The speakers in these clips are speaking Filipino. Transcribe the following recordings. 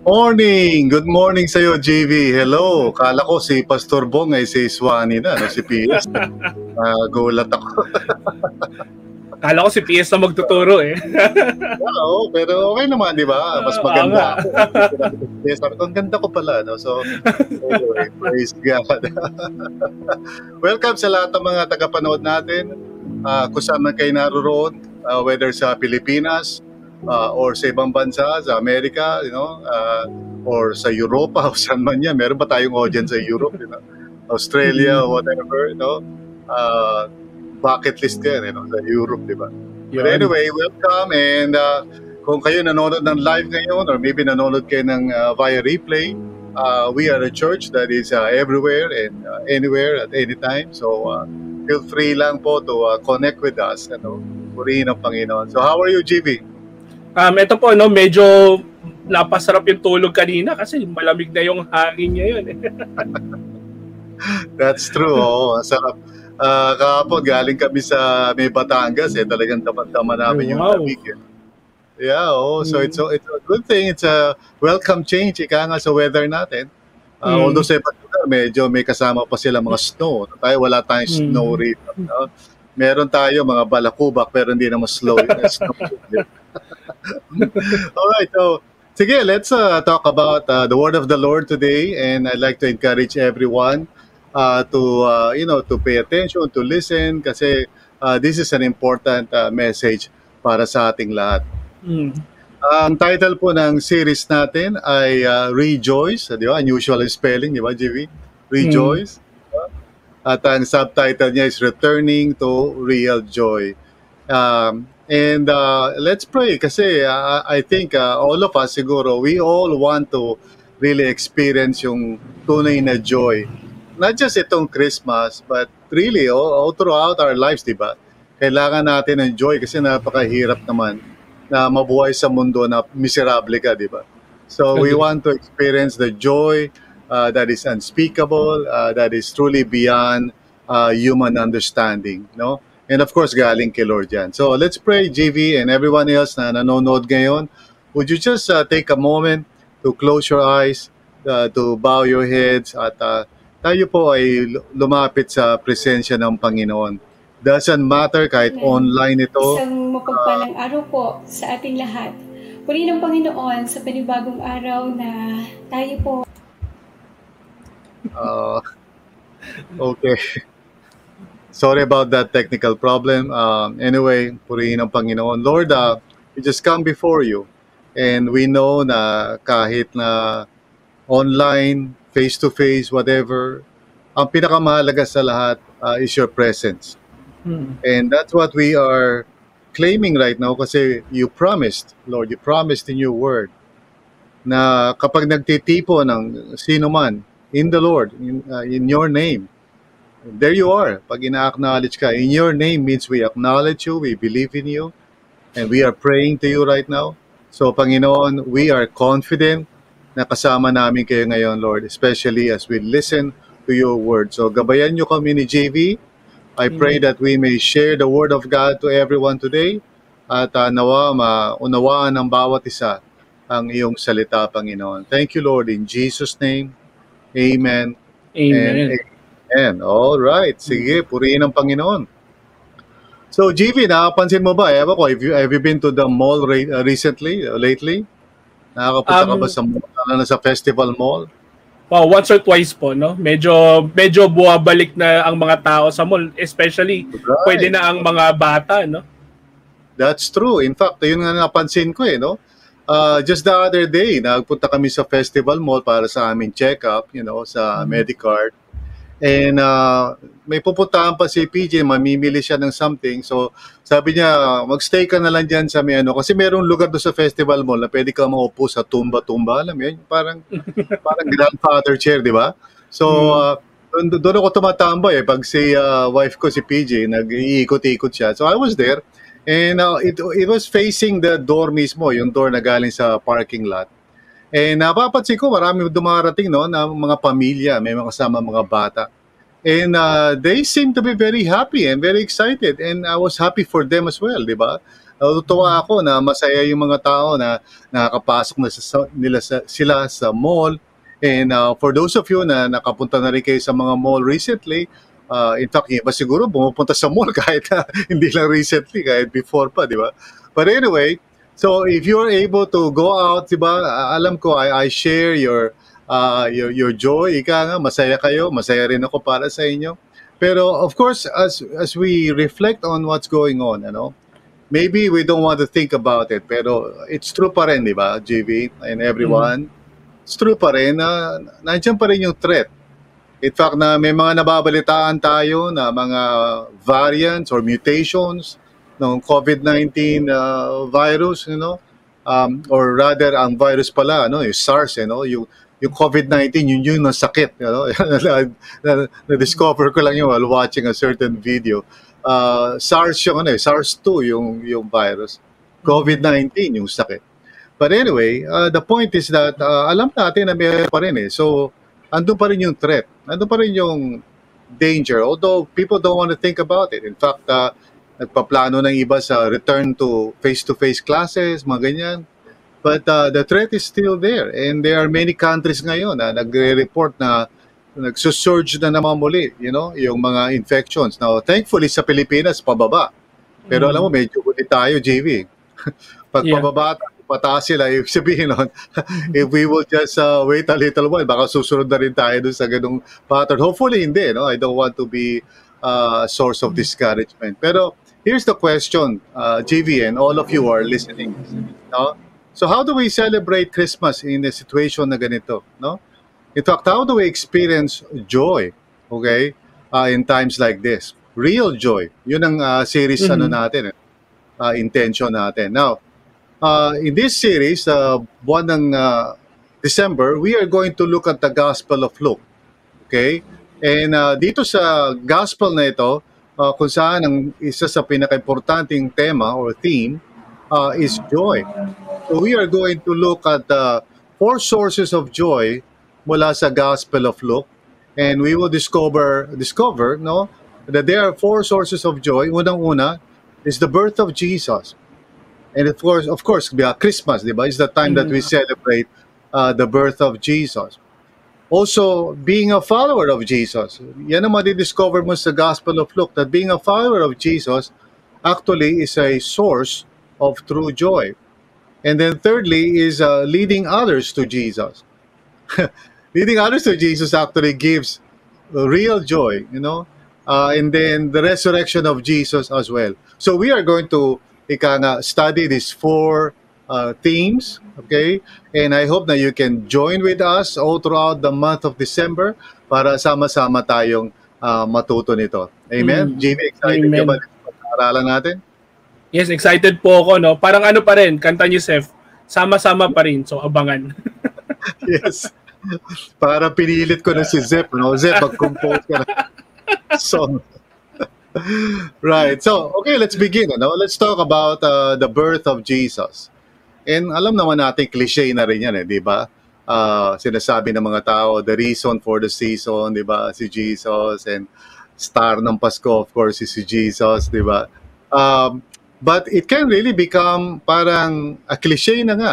Morning! Good morning sa iyo, JV. Hello. Kala ko si Pastor Bong ay si Swani na, no? si PS. Uh, gulat ako. Kala ko si PS na magtuturo eh. Oo, pero okay naman, di ba? Mas maganda ako. Sabi ko, ang ganda ko pala. No? So, anyway, praise God. Welcome sa lahat ng mga tagapanood natin. Uh, kung saan man kayo naroon, uh, whether sa Pilipinas, uh, or sa ibang bansa, sa Amerika, you know, uh, or sa Europa, o saan man yan. Meron ba tayong audience sa Europe, you know? Australia, mm-hmm. whatever, you know? Uh, bucket list ka you know, sa Europe, di ba? But anyway, welcome and uh, kung kayo nanonood ng live ngayon or maybe nanonood kayo ng uh, via replay, uh, we are a church that is uh, everywhere and uh, anywhere at any time. So uh, feel free lang po to uh, connect with us. Ano, purihin ang Panginoon. So how are you, GB? Um, ito po, no, medyo napasarap yung tulog kanina kasi malamig na yung hangin ngayon. Eh. That's true. Oo, sarap. Uh, kahapon, galing kami sa may Batangas, eh, talagang tama namin yung wow. lamig. Eh. Yeah, oh, so mm. it's, a, it's a good thing. It's a welcome change, ika nga sa weather natin. Uh, mm. Although sa lugar, medyo may kasama pa sila mga snow. Tayo, wala tayong mm. snow rate. No? Meron tayo mga balakubak, pero hindi naman slow. snow. All right, so sige, let's uh, talk about uh, the word of the Lord today, and I'd like to encourage everyone uh, to uh, you know to pay attention, to listen, kasi uh, this is an important uh, message para sa ating lahat. Mm. Ang title po ng series natin ay uh, Rejoice, di ba? Unusual spelling, di ba, JV? Rejoice. Mm. At ang subtitle niya is Returning to Real Joy. Um, And uh, let's pray kasi uh, I think uh, all of us siguro, we all want to really experience yung tunay na joy. Not just itong Christmas, but really all, all throughout our lives, di ba? Kailangan natin ng joy kasi napakahirap naman na mabuhay sa mundo na miserable ka, di ba? So we want to experience the joy uh, that is unspeakable, uh, that is truly beyond uh, human understanding, no? And of course, galing kay Lord yan. So let's pray, JV and everyone else na nanonood ngayon. Would you just uh, take a moment to close your eyes, uh, to bow your heads, at uh, tayo po ay lumapit sa presensya ng Panginoon. Doesn't matter kahit Amen. online ito. Isang mapagpalang uh, araw po sa ating lahat. Puri ng Panginoon sa panibagong araw na tayo po. Uh, okay. Sorry about that technical problem. Um, anyway, purihin ang Panginoon. Lord, uh, we just come before you. And we know na kahit na online, face-to-face, whatever, ang pinakamahalaga sa lahat uh, is your presence. Hmm. And that's what we are claiming right now kasi you promised, Lord, you promised in your word na kapag nagtitipo ng sino man in the Lord, in, uh, in your name, there you are. Pag ina-acknowledge ka, in your name means we acknowledge you, we believe in you, and we are praying to you right now. So, Panginoon, we are confident na kasama namin kayo ngayon, Lord, especially as we listen to your word. So, gabayan nyo kami ni JV. I pray that we may share the word of God to everyone today at uh, nawa maunawaan ng bawat isa ang iyong salita, Panginoon. Thank you, Lord, in Jesus' name. Amen. Amen. And, Amen. All right. Sige, purihin ang Panginoon. So, GV, nakapansin mo ba? Ewan ko, have you, have you been to the mall re- uh, recently, uh, lately? Nakakapunta um, ka ba um, sa mall, na sa festival mall? Wow, once or twice po, no? Medyo medyo buwabalik na ang mga tao sa mall, especially right. pwede na ang mga bata, no? That's true. In fact, yun nga napansin ko eh, no? Uh, just the other day, nagpunta kami sa festival mall para sa aming check-up, you know, sa mm-hmm. Medicard. And uh, may pupuntahan pa si PJ, mamimili siya ng something. So sabi niya, magstay ka na lang dyan sa may ano. Kasi merong lugar doon sa festival mall na pwede ka maupo sa tumba-tumba. Alam mo yun? Parang, parang grandfather chair, di ba? So, hmm. uh, doon ako tumatambay eh. Pag si uh, wife ko, si PJ, nag-iikot-ikot siya. So I was there. And uh, it, it was facing the door mismo, yung door na galing sa parking lot. Eh, napapansin ko, marami dumarating no, na mga pamilya, may mga kasama mga bata. And uh, they seem to be very happy and very excited. And I was happy for them as well, di ba? Natutuwa ako na masaya yung mga tao na nakakapasok na sa, nila sa, sila sa mall. And uh, for those of you na nakapunta na rin kayo sa mga mall recently, uh, in fact, iba siguro bumupunta sa mall kahit uh, hindi lang recently, kahit before pa, di ba? But anyway, so if you're able to go out, di ba, alam ko, I, I share your, uh, your, your joy. Ika nga, masaya kayo, masaya rin ako para sa inyo. Pero of course, as as we reflect on what's going on, ano, maybe we don't want to think about it, pero it's true pa rin, di ba, GV and everyone? Mm-hmm. It's true pa rin na nandiyan pa rin yung threat. In fact, na may mga nababalitaan tayo na mga variants or mutations ng COVID-19 uh, virus, you know, um, or rather, ang virus pala, ano, yung SARS, you know, yung, yung COVID-19, yun yun ang sakit, you know, na-discover ko lang yun while watching a certain video uh, SARS yung ano eh, SARS-2 yung yung virus. COVID-19 yung sakit. But anyway, uh, the point is that uh, alam natin na meron pa rin eh. So, andun pa rin yung threat. Andun pa rin yung danger. Although people don't want to think about it. In fact, uh, nagpaplano ng iba sa return to face-to-face classes, mga ganyan. But uh, the threat is still there. And there are many countries ngayon na nagre-report na nagsusurge na naman muli, you know, yung mga infections. Now, thankfully sa Pilipinas, pababa. Pero mm. alam mo, medyo huli tayo, JV. Pag yeah. pababa, pataas sila, ibig sabihin nun, if we will just uh, wait a little while, baka susunod na rin tayo dun sa ganung pattern. Hopefully, hindi, no? I don't want to be uh, a source of discouragement. Pero, here's the question, uh, JV, and all of you are listening. No? So, how do we celebrate Christmas in a situation na ganito? No? In fact, how do we experience joy, okay, uh, in times like this? Real joy. Yun ang uh, series mm-hmm. ano natin, eh, uh, intention natin. Now, uh, in this series, uh, buwan ng uh, December, we are going to look at the Gospel of Luke. Okay? And uh, dito sa Gospel na ito, uh, kung saan ang isa sa pinaka-importanting tema or theme uh, is joy. So we are going to look at the four sources of joy mula sa Gospel of Luke and we will discover discover no that there are four sources of joy. Unang-una is the birth of Jesus. And of course, of course, Christmas, di ba, is the time that we mm. celebrate uh, the birth of Jesus. Also, being a follower of Jesus. Yan ang discover mo sa Gospel of Luke, that being a follower of Jesus actually is a source of true joy. And then thirdly is uh, leading others to Jesus. leading others to Jesus actually gives real joy, you know, uh, and then the resurrection of Jesus as well. So we are going to ika study these four uh, themes, okay? And I hope that you can join with us all throughout the month of December para sama-sama tayong uh, matuto nito. Amen? Mm. Jimmy, excited Amen. ka ba aralan natin? Yes, excited po ako, no? Parang ano pa rin, kanta ni Seth, sama-sama pa rin, so abangan. yes. Para pinilit ko na si Zep, no? Zep, mag-compose ka na song. right. So, okay, let's begin. Ano? Let's talk about uh, the birth of Jesus. And alam naman natin, cliche na rin yan, eh, di ba? Uh, sinasabi ng mga tao, the reason for the season, di ba? Si Jesus and star ng Pasko, of course, is si Jesus, di ba? Um, but it can really become parang a cliche na nga,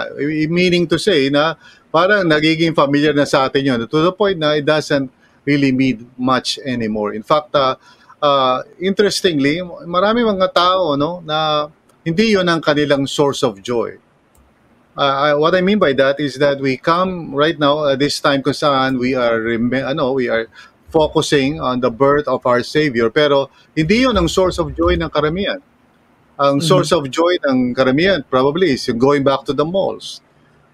meaning to say na parang nagiging familiar na sa atin yun to the point na it doesn't really mean much anymore. In fact, uh, uh, interestingly, marami mga tao no na hindi yon ang kanilang source of joy. Uh, what I mean by that is that we come right now at this time kung saan we are ano we are focusing on the birth of our Savior pero hindi yon ang source of joy ng karamihan. Ang mm-hmm. source of joy ng karamihan probably is going back to the malls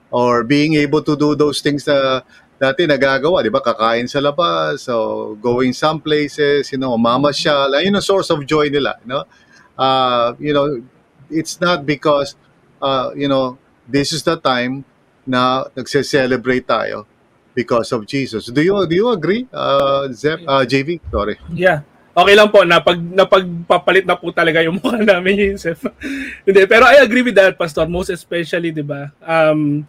or being able to do those things na dati nagagawa, di ba? Kakain sa labas, so going some places, you know, mamasyal. Ayun ang source of joy nila, you know? Uh, you know, it's not because, uh, you know, this is the time na nagse-celebrate tayo because of Jesus. Do you do you agree, uh, Zep, uh, JV? Sorry. Yeah. Okay lang po, napag, napagpapalit na po talaga yung mukha namin, Yusef. Hindi, pero I agree with that, Pastor, most especially, di ba? Um,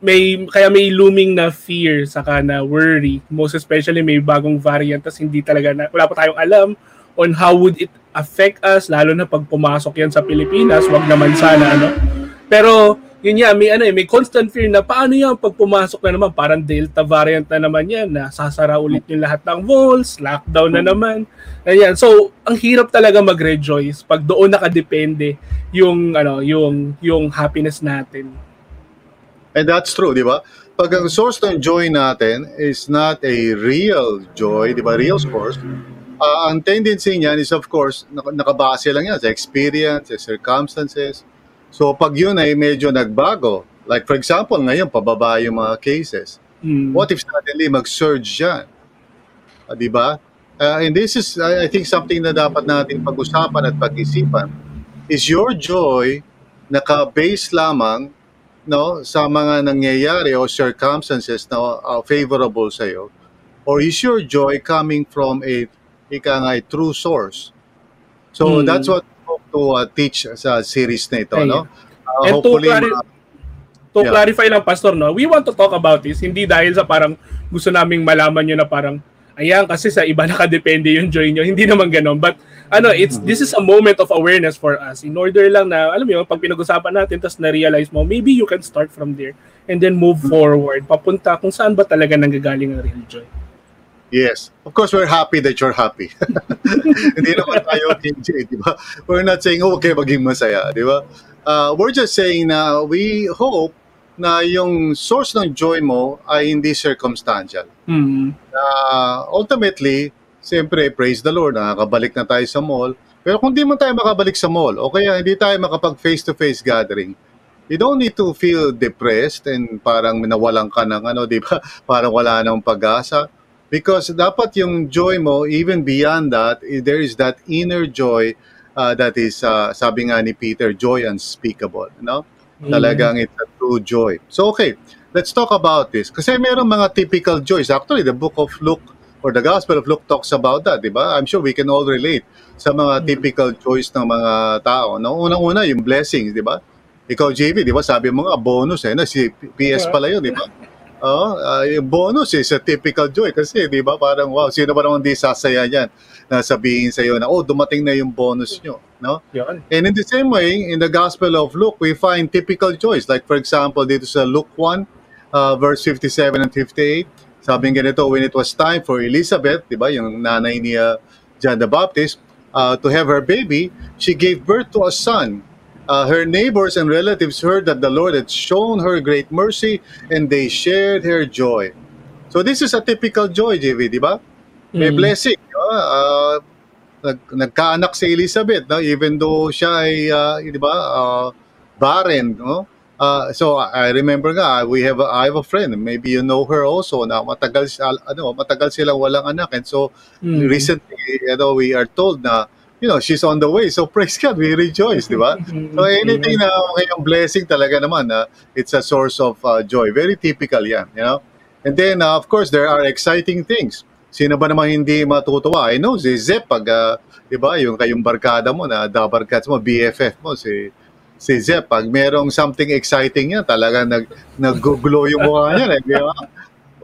may kaya may looming na fear saka na worry most especially may bagong variant tas hindi talaga na, wala pa tayong alam on how would it affect us, lalo na pag pumasok yan sa Pilipinas, wag naman sana, ano. Pero, yun nga, may, ano, eh, may constant fear na paano yan pag pumasok na naman, parang Delta variant na naman yan, na sasara ulit yung lahat ng malls, lockdown na naman. Ayan. So, ang hirap talaga mag-rejoice pag doon nakadepende yung, ano, yung, yung happiness natin. And that's true, di ba? Pag ang source ng joy natin is not a real joy, di ba? Real source, uh, ang tendency niyan is of course, nakabase lang yan sa experience, sa circumstances, So pag yun ay medyo nagbago, like for example, ngayon pababa yung mga cases. Mm. What if suddenly mag-surge yan? Uh, di ba? Uh, and this is, I think, something na dapat natin pag-usapan at pag-isipan. Is your joy naka-base lamang no, sa mga nangyayari o circumstances na uh, favorable sa iyo? Or is your joy coming from a, ika nga, a true source? So mm. that's what to uh, teach sa series na ito, Ayun. no? Uh, And hopefully, to, clari- to yeah. clarify lang, Pastor, no? We want to talk about this, hindi dahil sa parang gusto naming malaman nyo na parang, ayan, kasi sa iba nakadepende yung joy nyo. Hindi naman ganon. But, ano, it's, this is a moment of awareness for us. In order lang na, alam mo pag pinag-usapan natin, tapos na-realize mo, maybe you can start from there and then move forward, papunta kung saan ba talaga nanggagaling ang real joy. Yes. Of course, we're happy that you're happy. Hindi naman tayo KJ, di ba? We're not saying, oh, okay, maging masaya, di ba? Uh, we're just saying na we hope na yung source ng joy mo ay hindi circumstantial. Mm-hmm. Uh, ultimately, siyempre, praise the Lord, nakakabalik na tayo sa mall. Pero kung di man tayo makabalik sa mall, o kaya hindi tayo makapag face-to-face gathering, you don't need to feel depressed and parang nawalan ka ng ano, di ba? Parang wala nang pag-asa Because dapat yung joy mo, even beyond that, eh, there is that inner joy uh, that is, uh, sabi nga ni Peter, joy unspeakable. No? Mm-hmm. Talagang it's a true joy. So okay, let's talk about this. Kasi meron mga typical joys. Actually, the book of Luke or the Gospel of Luke talks about that, di ba? I'm sure we can all relate sa mga mm-hmm. typical joys ng mga tao. No? Unang-una, yung blessings, di ba? Ikaw, JV, di ba? Sabi mo nga, bonus eh. No? Si PS pala yun, di ba? Oh, uh, yung bonus is a typical joy kasi 'di ba parang wow, sino ba naman di sasaya niyan na sabihin sa iyo na oh, dumating na yung bonus nyo, no? Yan. And in the same way, in the Gospel of Luke, we find typical joys. Like for example, dito sa Luke 1, uh, verse 57 and 58, sabi ganito, when it was time for Elizabeth, 'di ba, yung nanay ni uh, John the Baptist, uh, to have her baby, she gave birth to a son Uh, her neighbors and relatives heard that the Lord had shown her great mercy and they shared her joy. So this is a typical joy, JV, di ba? May mm. blessing. Uh, nag, nagkaanak si Elizabeth, no? even though siya ay, uh, di ba, uh, barren. No? Uh, so I remember nga, we have a, I have a friend, maybe you know her also, na matagal, ano, matagal silang walang anak. And so mm. recently, you know, we are told na you know, she's on the way. So praise God, we rejoice, di ba? So anything na ngayong blessing talaga naman, uh, it's a source of uh, joy. Very typical yan, you know? And then, uh, of course, there are exciting things. Sino ba naman hindi matutuwa? I know, si Zep, pag, uh, di ba, yung kayong barkada mo na dabarkats mo, BFF mo, si si Zep, pag merong something exciting yan, talaga nag, nag-glow yung mukha niya, eh, di ba?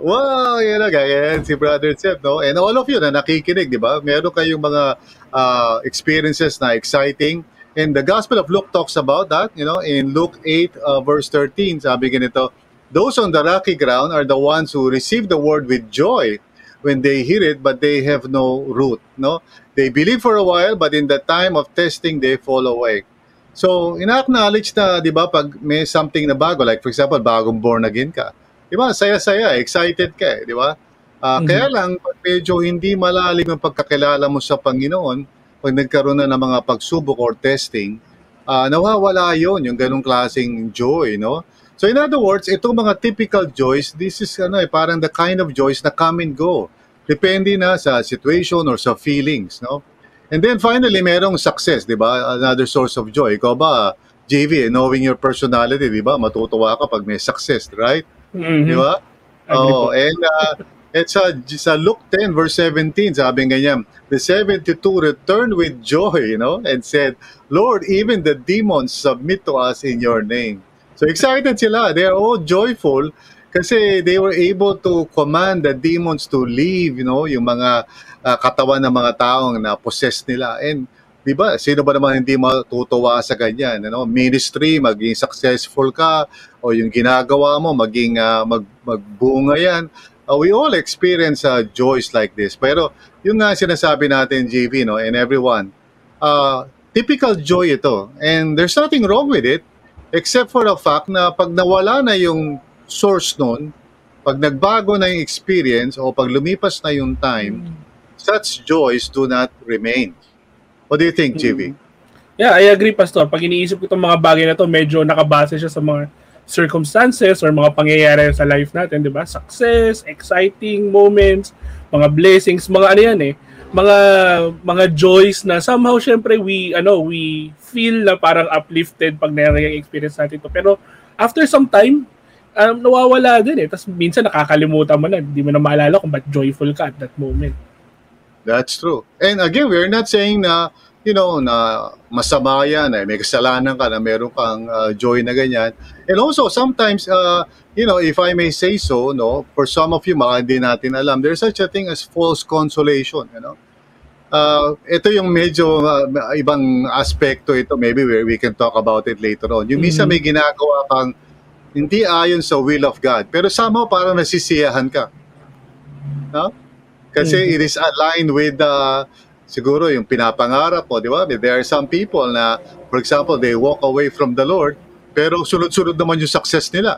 Wow, yan na, ganyan si Brother Seth, no? And all of you na nakikinig, di ba? Meron kayong mga uh, experiences na exciting. And the Gospel of Luke talks about that, you know, in Luke 8, uh, verse 13, sabi ganito, Those on the rocky ground are the ones who receive the word with joy when they hear it, but they have no root, no? They believe for a while, but in the time of testing, they fall away. So, ina-acknowledge na, di ba, pag may something na bago, like for example, bagong born again ka, di ba, saya-saya, excited ka eh, di ba? Uh, mm-hmm. Kaya lang, pag medyo hindi malalim ang pagkakilala mo sa Panginoon, pag nagkaroon na ng mga pagsubok or testing, uh, nawawala yon yung ganong klaseng joy, no? So in other words, itong mga typical joys, this is ano eh, parang the kind of joys na come and go. Depende na sa situation or sa feelings, no? And then finally, merong success, di ba? Another source of joy. Ikaw ba, JV, knowing your personality, di ba? Matutuwa ka pag may success, right? Mm-hmm. Di ba? Oh, and uh, at sa, sa Luke 10 verse 17, sabi ganyan, the 72 returned with joy, you know, and said, Lord, even the demons submit to us in your name. So excited sila. They are all joyful kasi they were able to command the demons to leave, you know, yung mga uh, katawan ng mga taong na possess nila. And Di ba? Sino ba naman hindi matutuwa sa ganyan? Ano? Ministry, maging successful ka, o yung ginagawa mo, maging uh, mag, magbunga yan. Uh, we all experience uh, joys like this. Pero yung nga sinasabi natin, JV, no, and everyone, uh, typical joy ito. And there's nothing wrong with it, except for the fact na pag nawala na yung source nun, pag nagbago na yung experience o pag lumipas na yung time, such joys do not remain. What do you think, JV? Yeah, I agree, Pastor. Pag iniisip ko itong mga bagay na to, medyo nakabase siya sa mga circumstances or mga pangyayari sa life natin, di ba? Success, exciting moments, mga blessings, mga ano yan eh. Mga mga joys na somehow syempre we ano we feel na parang uplifted pag nangyayari yung experience natin to. Pero after some time, um, nawawala din eh. Tapos minsan nakakalimutan mo na, hindi mo na maalala kung ba't joyful ka at that moment. That's true. And again, we're not saying na, you know, na masama yan, eh, may kasalanan ka na meron kang uh, joy na ganyan. And also, sometimes, uh, you know, if I may say so, no, for some of you, baka hindi natin alam, there's such a thing as false consolation, you know. Uh, ito yung medyo uh, ibang aspekto ito, maybe we, we can talk about it later on. Yung mm-hmm. may ginagawa kang hindi ayon sa will of God, pero somehow parang nasisiyahan ka. No? Kasi mm-hmm. it is aligned with uh, siguro yung pinapangarap mo, di ba? There are some people na, for example, they walk away from the Lord, pero sunod-sunod naman yung success nila.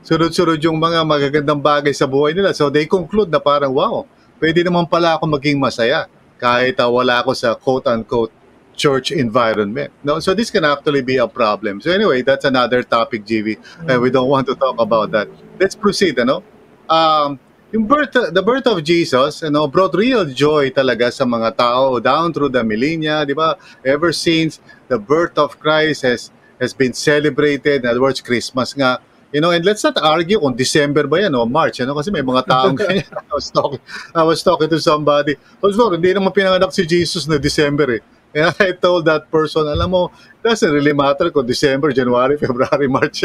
Sunod-sunod yung mga magagandang bagay sa buhay nila. So they conclude na parang, wow, pwede naman pala ako maging masaya kahit uh, wala ako sa quote-unquote church environment. No, so this can actually be a problem. So anyway, that's another topic, GV, and we don't want to talk about that. Let's proceed, ano? Um, yung birth, the birth of Jesus, you know, brought real joy talaga sa mga tao down through the millennia, di ba? Ever since the birth of Christ has has been celebrated, in other words, Christmas nga, you know, and let's not argue kung December ba yan o March, ano, kasi may mga taong ganyan. I was talking, I was talking to somebody, oh, sorry, hindi naman pinanganak si Jesus na December eh. And I told that person, alam mo, doesn't really matter kung December, January, February, March.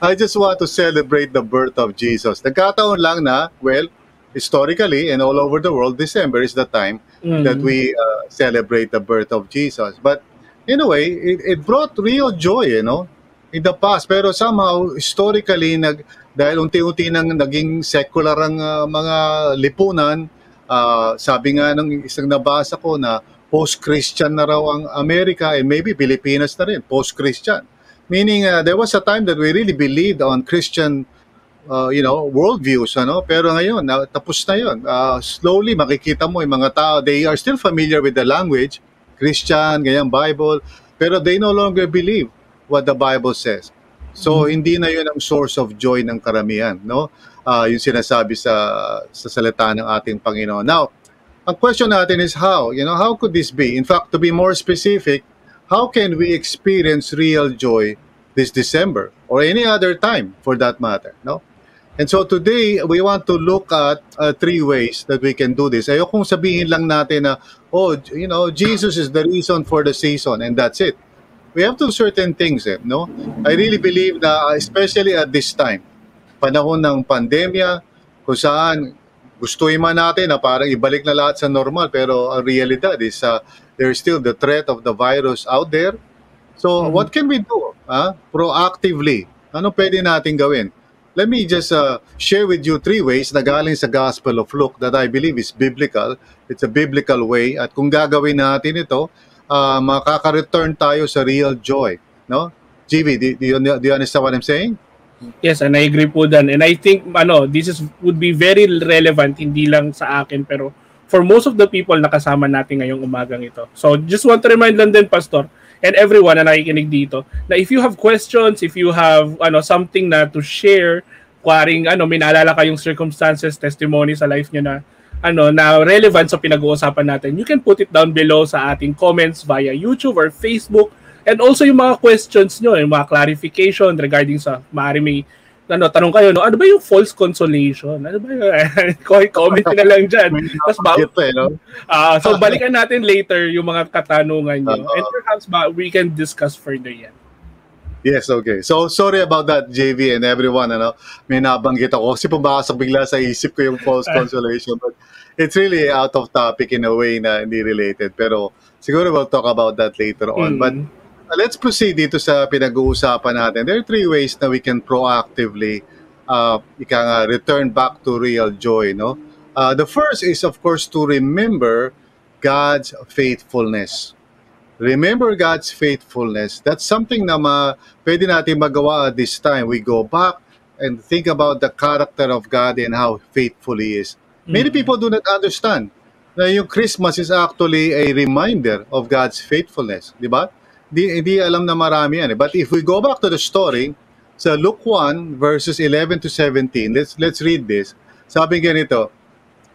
I just want to celebrate the birth of Jesus. Nagkataon lang na, well, historically and all over the world, December is the time mm-hmm. that we uh, celebrate the birth of Jesus. But in a way, it, it brought real joy, you know, in the past. Pero somehow, historically, nag, dahil unti-unti nang naging secular ang uh, mga lipunan, uh, sabi nga ng isang nabasa ko na post-Christian na raw ang Amerika and maybe Pilipinas na rin, post-Christian. Meaning, uh, there was a time that we really believed on Christian uh, you know, worldviews, ano? Pero ngayon, na, tapos na yun. Uh, slowly, makikita mo yung mga tao, they are still familiar with the language, Christian, ganyan, Bible, pero they no longer believe what the Bible says. So, mm-hmm. hindi na yun ang source of joy ng karamihan, no? Uh, yung sinasabi sa, sa salita ng ating Panginoon. Now, ang question natin is how, you know, how could this be? In fact, to be more specific, how can we experience real joy this December or any other time for that matter, no? And so today, we want to look at uh, three ways that we can do this. Ayokong sabihin lang natin na, oh, you know, Jesus is the reason for the season and that's it. We have to certain things, eh, no? I really believe na, especially at this time, panahon ng pandemya, kung saan gustuin man natin na parang ibalik na lahat sa normal pero ang realidad is uh, there's still the threat of the virus out there. So mm-hmm. what can we do uh, proactively? Ano pwede natin gawin? Let me just uh, share with you three ways na galing sa Gospel of Luke that I believe is biblical. It's a biblical way at kung gagawin natin ito, uh, makaka-return tayo sa real joy. No? GB, do, do, you, do you understand what I'm saying? Yes, and I agree po dan. And I think ano, this is would be very relevant hindi lang sa akin pero for most of the people na kasama natin ngayong umagang ito. So just want to remind lang din pastor and everyone na nakikinig dito na if you have questions, if you have ano something na to share, kwaring ano may naalala kayong circumstances, testimony sa life niyo na ano na relevant sa pinag-uusapan natin, you can put it down below sa ating comments via YouTube or Facebook And also yung mga questions nyo, yung mga clarification regarding sa maaari may ano, tanong kayo, no, ano ba yung false consolation? Ano ba yun? comment na lang dyan. Tapos ba, uh, so balikan natin later yung mga katanungan nyo. And perhaps ba, we can discuss further yan. Yes, okay. So, sorry about that, JV and everyone. Ano, may nabanggit ako kasi pumasok bigla sa isip ko yung false consolation. But it's really out of topic in a way na hindi related. Pero siguro we'll talk about that later on. Mm. But let's proceed dito sa pinag-uusapan natin. There are three ways na we can proactively uh, ika nga, return back to real joy. No? Uh, the first is, of course, to remember God's faithfulness. Remember God's faithfulness. That's something na ma, pwede natin magawa at this time. We go back and think about the character of God and how faithful He is. Many Mm. people do not understand na yung Christmas is actually a reminder of God's faithfulness. Di ba? Di, hindi alam na marami yan. eh. But if we go back to the story, sa Luke 1 verses 11 to 17, let's, let's read this. Sabi ganito,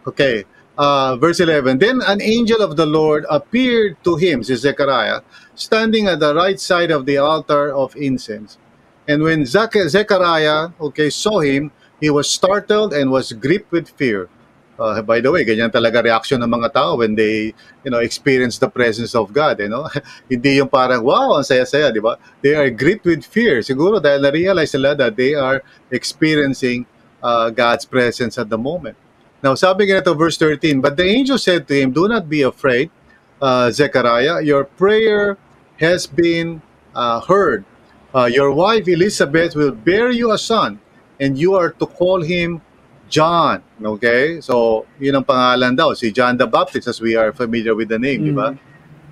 Okay. Uh, verse 11 Then an angel of the Lord appeared to him, si Zechariah, standing at the right side of the altar of incense. And when Zechariah okay, saw him, he was startled and was gripped with fear. Uh, by the way, ganyan talaga reaction ng mga tao when they, you know, experience the presence of God, you know. Hindi yung parang, wow, ang saya-saya, di ba? They are gripped with fear. Siguro dahil na-realize nila that they are experiencing uh, God's presence at the moment. Now, sabi nga ito, verse 13, But the angel said to him, Do not be afraid, uh, Zechariah. Your prayer has been uh, heard. Uh, your wife Elizabeth will bear you a son, and you are to call him John. Okay? So, yun ang pangalan daw, si John the Baptist, as we are familiar with the name, di ba?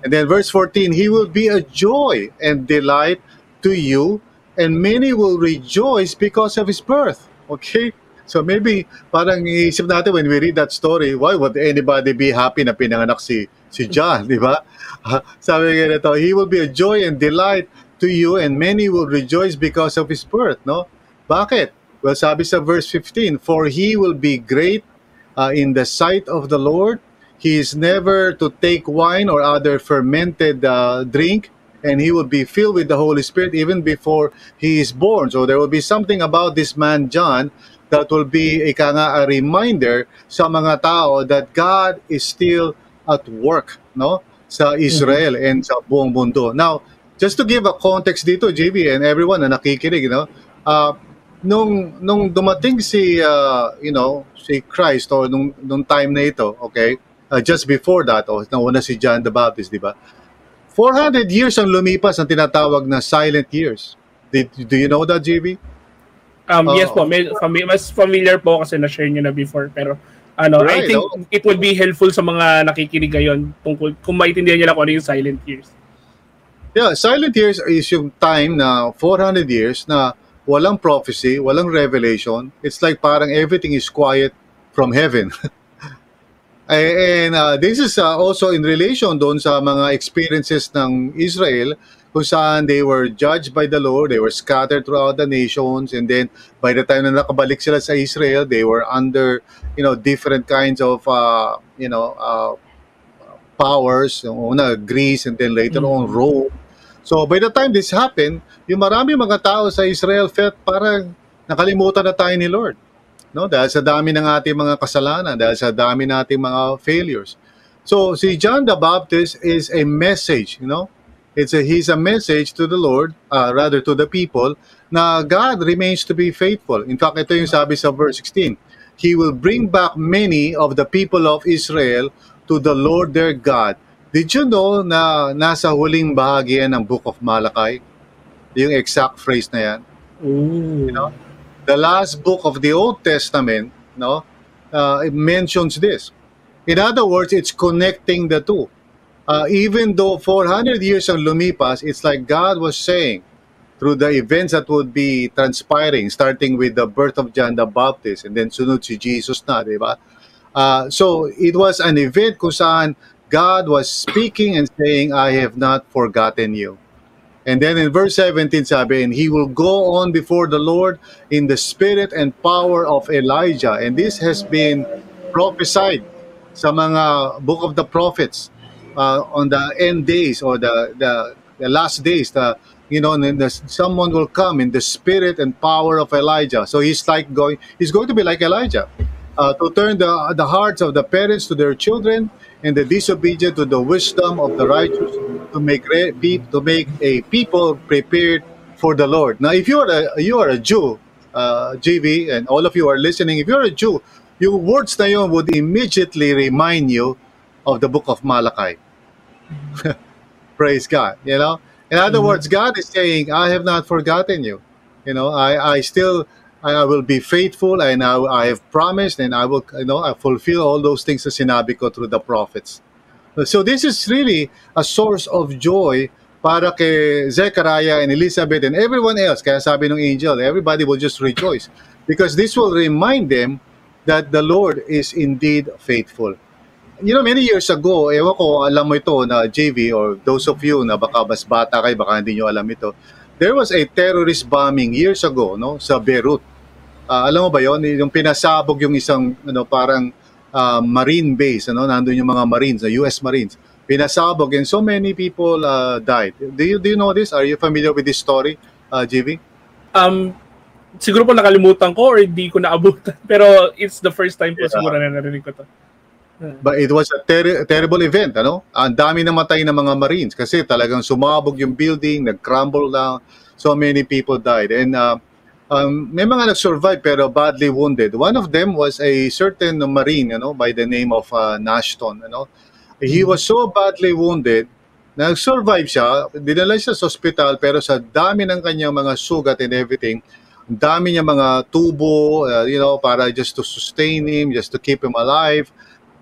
And then verse 14, He will be a joy and delight to you, and many will rejoice because of His birth. Okay? So maybe parang iisip natin when we read that story, why would anybody be happy na pinanganak si si John, di ba? Sabi nga nito, he will be a joy and delight to you and many will rejoice because of his birth, no? Bakit? Well, sabi sa verse 15, for he will be great uh, in the sight of the Lord. He is never to take wine or other fermented uh, drink, and he will be filled with the Holy Spirit even before he is born. So there will be something about this man John that will be ika nga, a reminder sa mga tao that God is still at work no sa Israel and sa buong mundo. Now, just to give a context dito, JB and everyone na nakikinig, no, uh, nung nung dumating si uh, you know si Christ or nung nung time na ito, okay? Uh, just before that, oh, nauna si John the Baptist, di ba? 400 years ang lumipas ang tinatawag na silent years. Did, do you know that, JB? Um, yes Oo. po, may, fami- mas familiar po kasi na-share nyo na before. Pero ano, I Right, think oo. it would be helpful sa mga nakikinig ngayon tungkol kung maintindihan nila kung ano yung silent years. Yeah, silent years is yung time na 400 years na walang prophecy, walang revelation. It's like parang everything is quiet from heaven. and uh, this is uh, also in relation doon sa mga experiences ng Israel kung saan they were judged by the Lord, they were scattered throughout the nations, and then by the time na nakabalik sila sa Israel, they were under, you know, different kinds of, uh, you know, uh, powers. Una, Greece, and then later on, Rome. So by the time this happened, yung marami mga tao sa Israel felt parang nakalimutan na tayo ni Lord. No? Dahil sa dami ng ating mga kasalanan, dahil sa dami nating mga failures. So si John the Baptist is a message, you know? It's a, he's a message to the Lord, uh, rather to the people, na God remains to be faithful. In fact, ito yung sabi sa verse 16. He will bring back many of the people of Israel to the Lord their God. Did you know na nasa huling bahagi yan ng Book of Malachi? Yung exact phrase na yan. Ooh. You know? The last book of the Old Testament, no, uh, it mentions this. In other words, it's connecting the two. Uh, even though 400 years ang lumipas, it's like God was saying through the events that would be transpiring, starting with the birth of John the Baptist, and then sunod si Jesus na, di ba? Uh, so it was an event kung saan God was speaking and saying, I have not forgotten you. And then in verse 17 sabi, and he will go on before the Lord in the spirit and power of Elijah. And this has been prophesied sa mga book of the prophets uh, on the end days or the, the, the last days. The, you know, the, someone will come in the spirit and power of Elijah. So he's like going, he's going to be like Elijah. Uh, to turn the, the hearts of the parents to their children and the disobedient to the wisdom of the righteous to make re- to make a people prepared for the Lord. Now, if you are a, you are a Jew, uh, JV, and all of you are listening, if you're a Jew, yung words na yun would immediately remind you of the book of Malachi. Praise God. You know, in other words, God is saying, "I have not forgotten you." You know, I I still I will be faithful, and I, I have promised, and I will you know I fulfill all those things na sinabi ko through the prophets. So this is really a source of joy para kay Zechariah and Elizabeth and everyone else. Kaya sabi ng angel, everybody will just rejoice because this will remind them that the Lord is indeed faithful. You know, many years ago, ewan ko, alam mo ito na JV or those of you na baka mas bata kayo, baka hindi nyo alam ito. There was a terrorist bombing years ago no, sa Beirut. Uh, alam mo ba yon Yung pinasabog yung isang ano, parang uh, marine base, ano, nandun yung mga Marines, the US Marines. Pinasabog and so many people uh, died. Do you, do you know this? Are you familiar with this story, uh, JV? Um, siguro po nakalimutan ko or hindi ko naabutan. Pero it's the first time po yeah. siguro na narinig ko to. But it was a ter- terrible event, ano? Ang dami namatay ng mga Marines kasi talagang sumabog yung building, nag-crumble lang. So many people died. And uh, um, may mga nag-survive pero badly wounded. One of them was a certain Marine, you know, by the name of uh, Nashton, you know. He was so badly wounded, nag-survive siya, dinala siya sa hospital pero sa dami ng kanyang mga sugat and everything, dami niya mga tubo, uh, you know, para just to sustain him, just to keep him alive.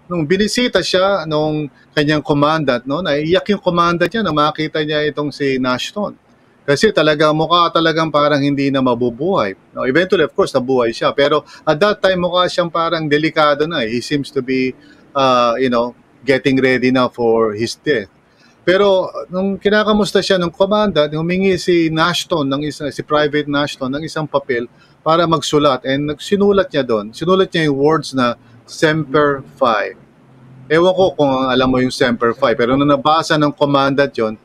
Nung binisita siya nung kanyang commandant, no, naiyak yung commandant niya na makita niya itong si Nashton kasi talaga mukha talagang parang hindi na mabubuhay. No, eventually, of course, nabuhay siya. Pero at that time, mukha siyang parang delikado na. Eh. He seems to be, uh, you know, getting ready na for his death. Pero nung kinakamusta siya ng commandant, humingi si Nashton, ng isa, si Private Nashton, ng isang papel para magsulat. And sinulat niya doon, sinulat niya yung words na Semper Fi. Ewan ko kung alam mo yung Semper Fi, pero nung nabasa ng commandant yon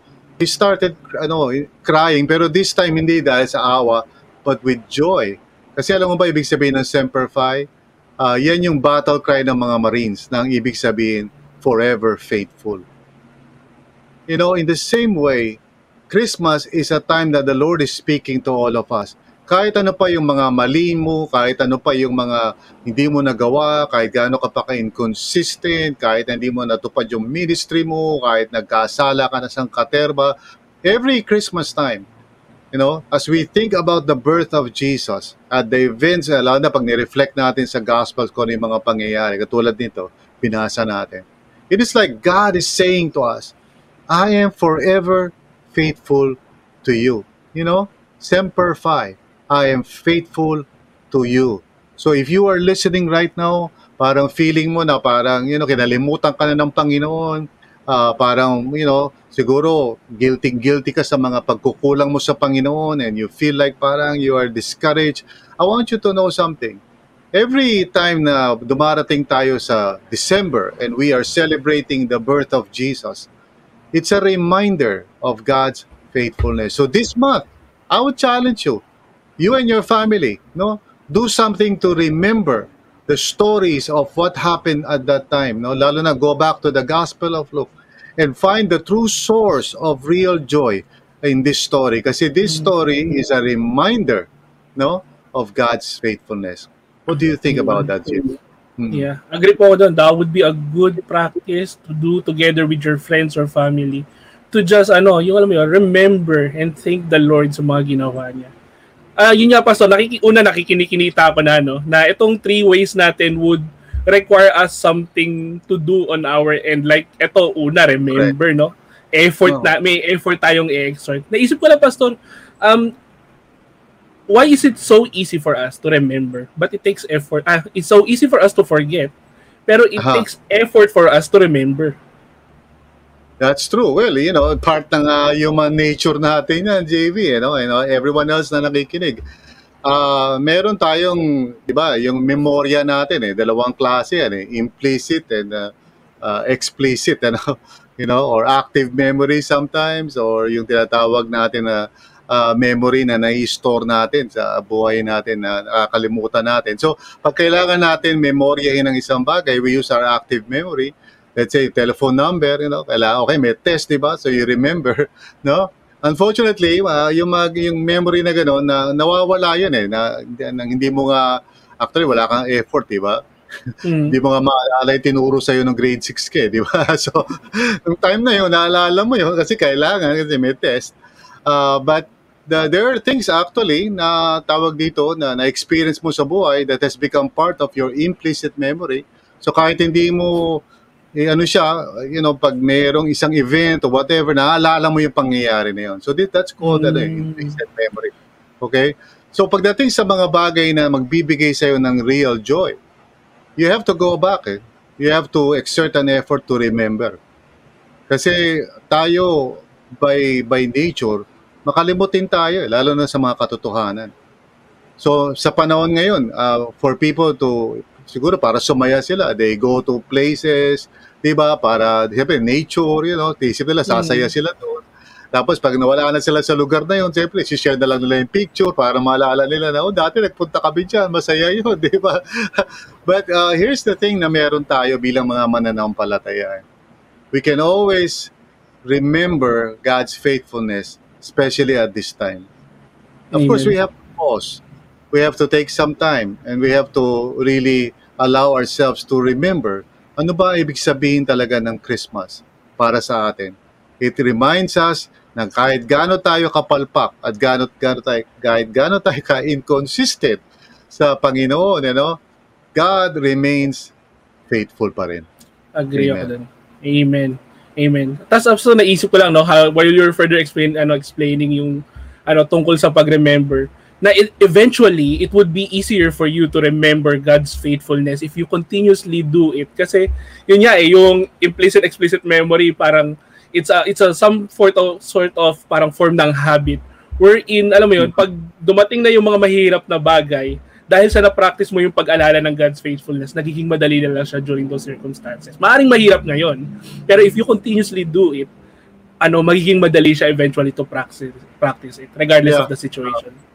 he started ano, crying pero this time hindi dahil sa awa but with joy. Kasi alam mo ba ibig sabihin ng Semper Fi? Uh, yan yung battle cry ng mga Marines na ang ibig sabihin forever faithful. You know, in the same way, Christmas is a time that the Lord is speaking to all of us kahit ano pa yung mga mali mo, kahit ano pa yung mga hindi mo nagawa, kahit gaano ka pa ka-inconsistent, kahit hindi mo natupad yung ministry mo, kahit nagkasala ka na sa katerba, every Christmas time, you know, as we think about the birth of Jesus at the events, lalo na pag ni-reflect natin sa Gospels kung ano yung mga pangyayari, katulad nito, binasa natin. It is like God is saying to us, I am forever faithful to you. You know, Semper Fi. I am faithful to you. So if you are listening right now, parang feeling mo na parang, you know, kinalimutan ka na ng Panginoon, uh, parang, you know, siguro guilty-guilty ka sa mga pagkukulang mo sa Panginoon and you feel like parang you are discouraged. I want you to know something. Every time na dumarating tayo sa December and we are celebrating the birth of Jesus, it's a reminder of God's faithfulness. So this month, I would challenge you, you and your family, no, do something to remember the stories of what happened at that time. No, lalo na go back to the Gospel of Luke and find the true source of real joy in this story. Kasi this mm-hmm. story is a reminder, no, of God's faithfulness. What do you think about that, Jim? Mm-hmm. Yeah, agree po ako doon. That would be a good practice to do together with your friends or family to just ano, yung alam mo yun, remember and thank the Lord sa mga ginawa niya uh, yun nga pastor, nakiki una nakikinikinita pa na no, na itong three ways natin would require us something to do on our end. Like ito una, remember right. no? Effort oh. na may effort tayong i-exert. Naisip ko lang pastor, um why is it so easy for us to remember but it takes effort ah, it's so easy for us to forget pero it uh-huh. takes effort for us to remember That's true. Well, you know, part ng uh, human nature natin yan, JV, you know, you know everyone else na nakikinig. Uh, meron tayong, di ba, yung memorya natin eh, dalawang klase yan eh, implicit and uh, uh, explicit, ano, you know, or active memory sometimes, or yung tinatawag natin na uh, memory na nai-store natin sa buhay natin na nakakalimutan natin. So, pag kailangan natin memoryahin ng isang bagay, we use our active memory let's say telephone number, you know, kailangan, okay, may test, di ba? So you remember, no? unfortunately, uh, yung, mag, yung memory na gano'n, na, nawawala yun eh. Na, na, hindi mo nga, actually, wala kang effort, di ba? Mm. Hindi mo nga maalala yung tinuro sa'yo ng grade 6 ka, eh, di ba? So, yung time na yun, naalala mo yun kasi kailangan, kasi may test. Uh, but the, there are things actually na tawag dito na na-experience mo sa buhay that has become part of your implicit memory. So kahit hindi mo eh, ano siya, you know, pag mayroong isang event or whatever, naalala mo yung pangyayari na yun. So that's called mm. ano, implicit memory. Okay? So pagdating sa mga bagay na magbibigay sa'yo ng real joy, you have to go back. Eh. You have to exert an effort to remember. Kasi tayo, by, by nature, makalimutin tayo, eh, lalo na sa mga katotohanan. So sa panahon ngayon, uh, for people to siguro para sumaya sila. They go to places, 'di ba? Para siyempre nature, you know, isip nila sasaya mm. sila doon. Tapos pag nawala na sila sa lugar na 'yon, siyempre si-share na lang nila yung picture para maalala nila na, oh, dati nagpunta kami diyan, masaya 'yon, 'di ba? But uh, here's the thing na meron tayo bilang mga mananampalataya. We can always remember God's faithfulness, especially at this time. Of Amen. course, we have to pause. We have to take some time and we have to really allow ourselves to remember ano ba ibig sabihin talaga ng Christmas para sa atin. It reminds us na kahit gaano tayo kapalpak at gaano, gaano tayo, kahit gaano tayo ka-inconsistent sa Panginoon, you know, God remains faithful pa rin. Agree Amen. ako dun. Amen. Amen. Tapos also naisip ko lang no how, while you're further explain ano explaining yung ano tungkol sa pag-remember na it, eventually it would be easier for you to remember God's faithfulness if you continuously do it kasi yun nga eh yung implicit explicit memory parang it's a it's a some sort of sort of parang form ng habit wherein alam mo yun pag dumating na yung mga mahirap na bagay dahil sa na-practice mo yung pag-alala ng God's faithfulness, nagiging madali na lang siya during those circumstances. Maaring mahirap ngayon, pero if you continuously do it, ano, magiging madali siya eventually to practice, practice it, regardless yeah. of the situation. Uh,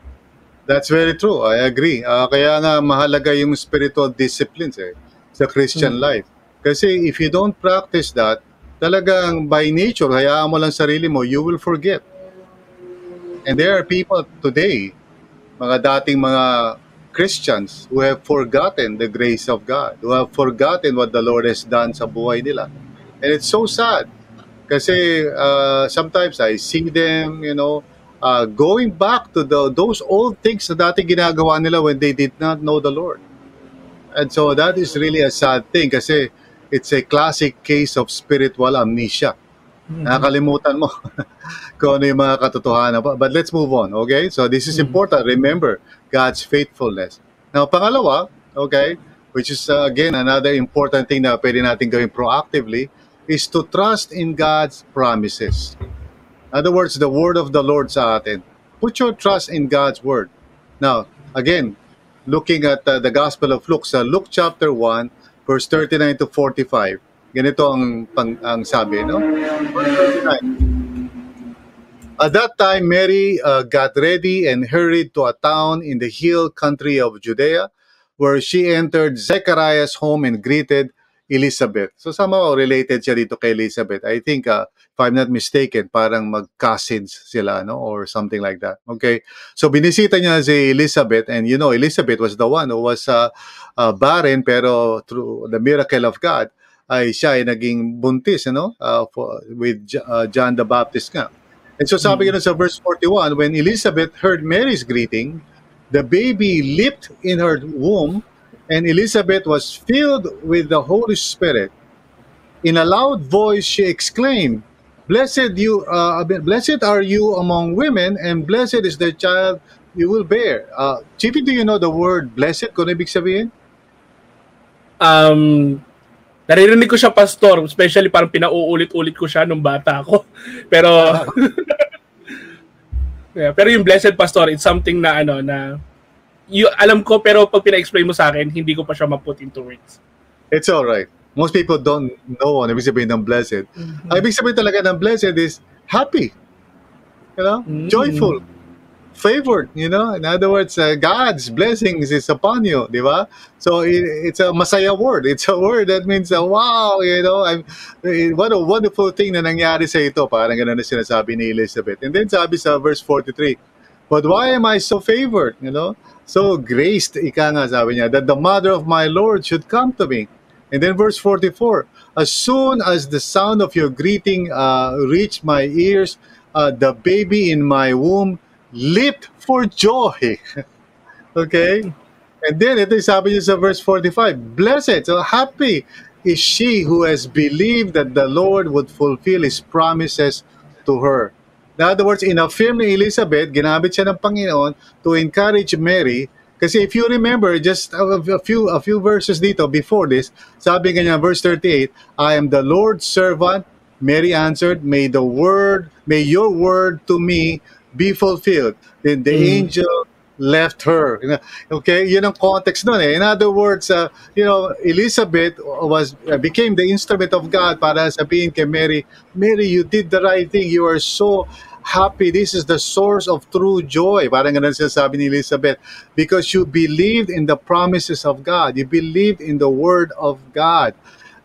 That's very true. I agree. Uh, kaya nga mahalaga yung spiritual disciplines eh, sa Christian mm. life. Kasi if you don't practice that, talagang by nature, hayaan mo lang sarili mo, you will forget. And there are people today, mga dating mga Christians who have forgotten the grace of God, who have forgotten what the Lord has done sa buhay nila. And it's so sad. Kasi uh, sometimes I see them, you know, uh, going back to the, those old things na dati ginagawa nila when they did not know the Lord. And so that is really a sad thing kasi it's a classic case of spiritual amnesia. Mm-hmm. Nakakalimutan mo kung ano yung mga katotohanan. But let's move on, okay? So this is mm-hmm. important. Remember God's faithfulness. Now, pangalawa, okay, which is uh, again another important thing na pwede natin gawin proactively, is to trust in God's promises. In other words, the word of the Lord sa atin. Put your trust in God's word. Now, again, looking at uh, the Gospel of Luke, sa Luke chapter 1, verse 39 to 45. Ganito ang, pang, ang sabi, no? At that time, Mary uh, got ready and hurried to a town in the hill country of Judea, where she entered Zechariah's home and greeted Elizabeth. So somehow related siya dito kay Elizabeth. I think, uh, if I'm not mistaken, parang mag-cousins sila, no? Or something like that. Okay? So binisita niya si Elizabeth and you know, Elizabeth was the one who was uh, uh, barren pero through the miracle of God, ay siya ay naging buntis, you know, uh, for, with uh, John the Baptist nga. And so sabi mm-hmm. sa verse 41, when Elizabeth heard Mary's greeting, the baby leaped in her womb and Elizabeth was filled with the Holy Spirit. In a loud voice, she exclaimed, "Blessed you, uh, blessed are you among women, and blessed is the child you will bear." Uh, Chippy, do you know the word "blessed"? Kung ibig sabihin? Um, naririnig ko siya pastor, especially parang pinauulit-ulit ko siya nung bata ako. Pero yeah, pero yung blessed pastor, it's something na ano na you, alam ko pero pag pina-explain mo sa akin, hindi ko pa siya ma-put into words. It's all right. Most people don't know ano ibig sabihin ng blessed. Mm-hmm. Ang ibig sabihin talaga ng blessed is happy. You know? Mm-hmm. Joyful. favored, you know. In other words, uh, God's blessings is upon you, di ba? So it, it's a masaya word. It's a word that means, uh, wow, you know, I'm, eh, what a wonderful thing na nangyari sa ito. Parang ganun na sinasabi ni Elizabeth. And then sabi sa verse 43, But why am I so favored, you know? So graced, ika nga sabi niya, that the mother of my Lord should come to me. And then verse 44, As soon as the sound of your greeting uh, reached my ears, uh, the baby in my womb leaped for joy. okay? And then, ito sabi niya sa verse 45, Blessed, so happy is she who has believed that the Lord would fulfill His promises to her. In other words, in-affirm ni Elizabeth, ginamit siya ng Panginoon to encourage Mary kasi if you remember, just a, few a few verses dito before this, sabi nga niya, verse 38, I am the Lord's servant. Mary answered, May the word, may your word to me be fulfilled. Then the mm. angel left her. Okay, yun ang context nun eh. In other words, uh, you know, Elizabeth was uh, became the instrument of God para sabihin kay Mary, Mary, you did the right thing. You are so happy. This is the source of true joy. Parang ganun sinasabi ni Elizabeth. Because you believed in the promises of God. You believed in the word of God.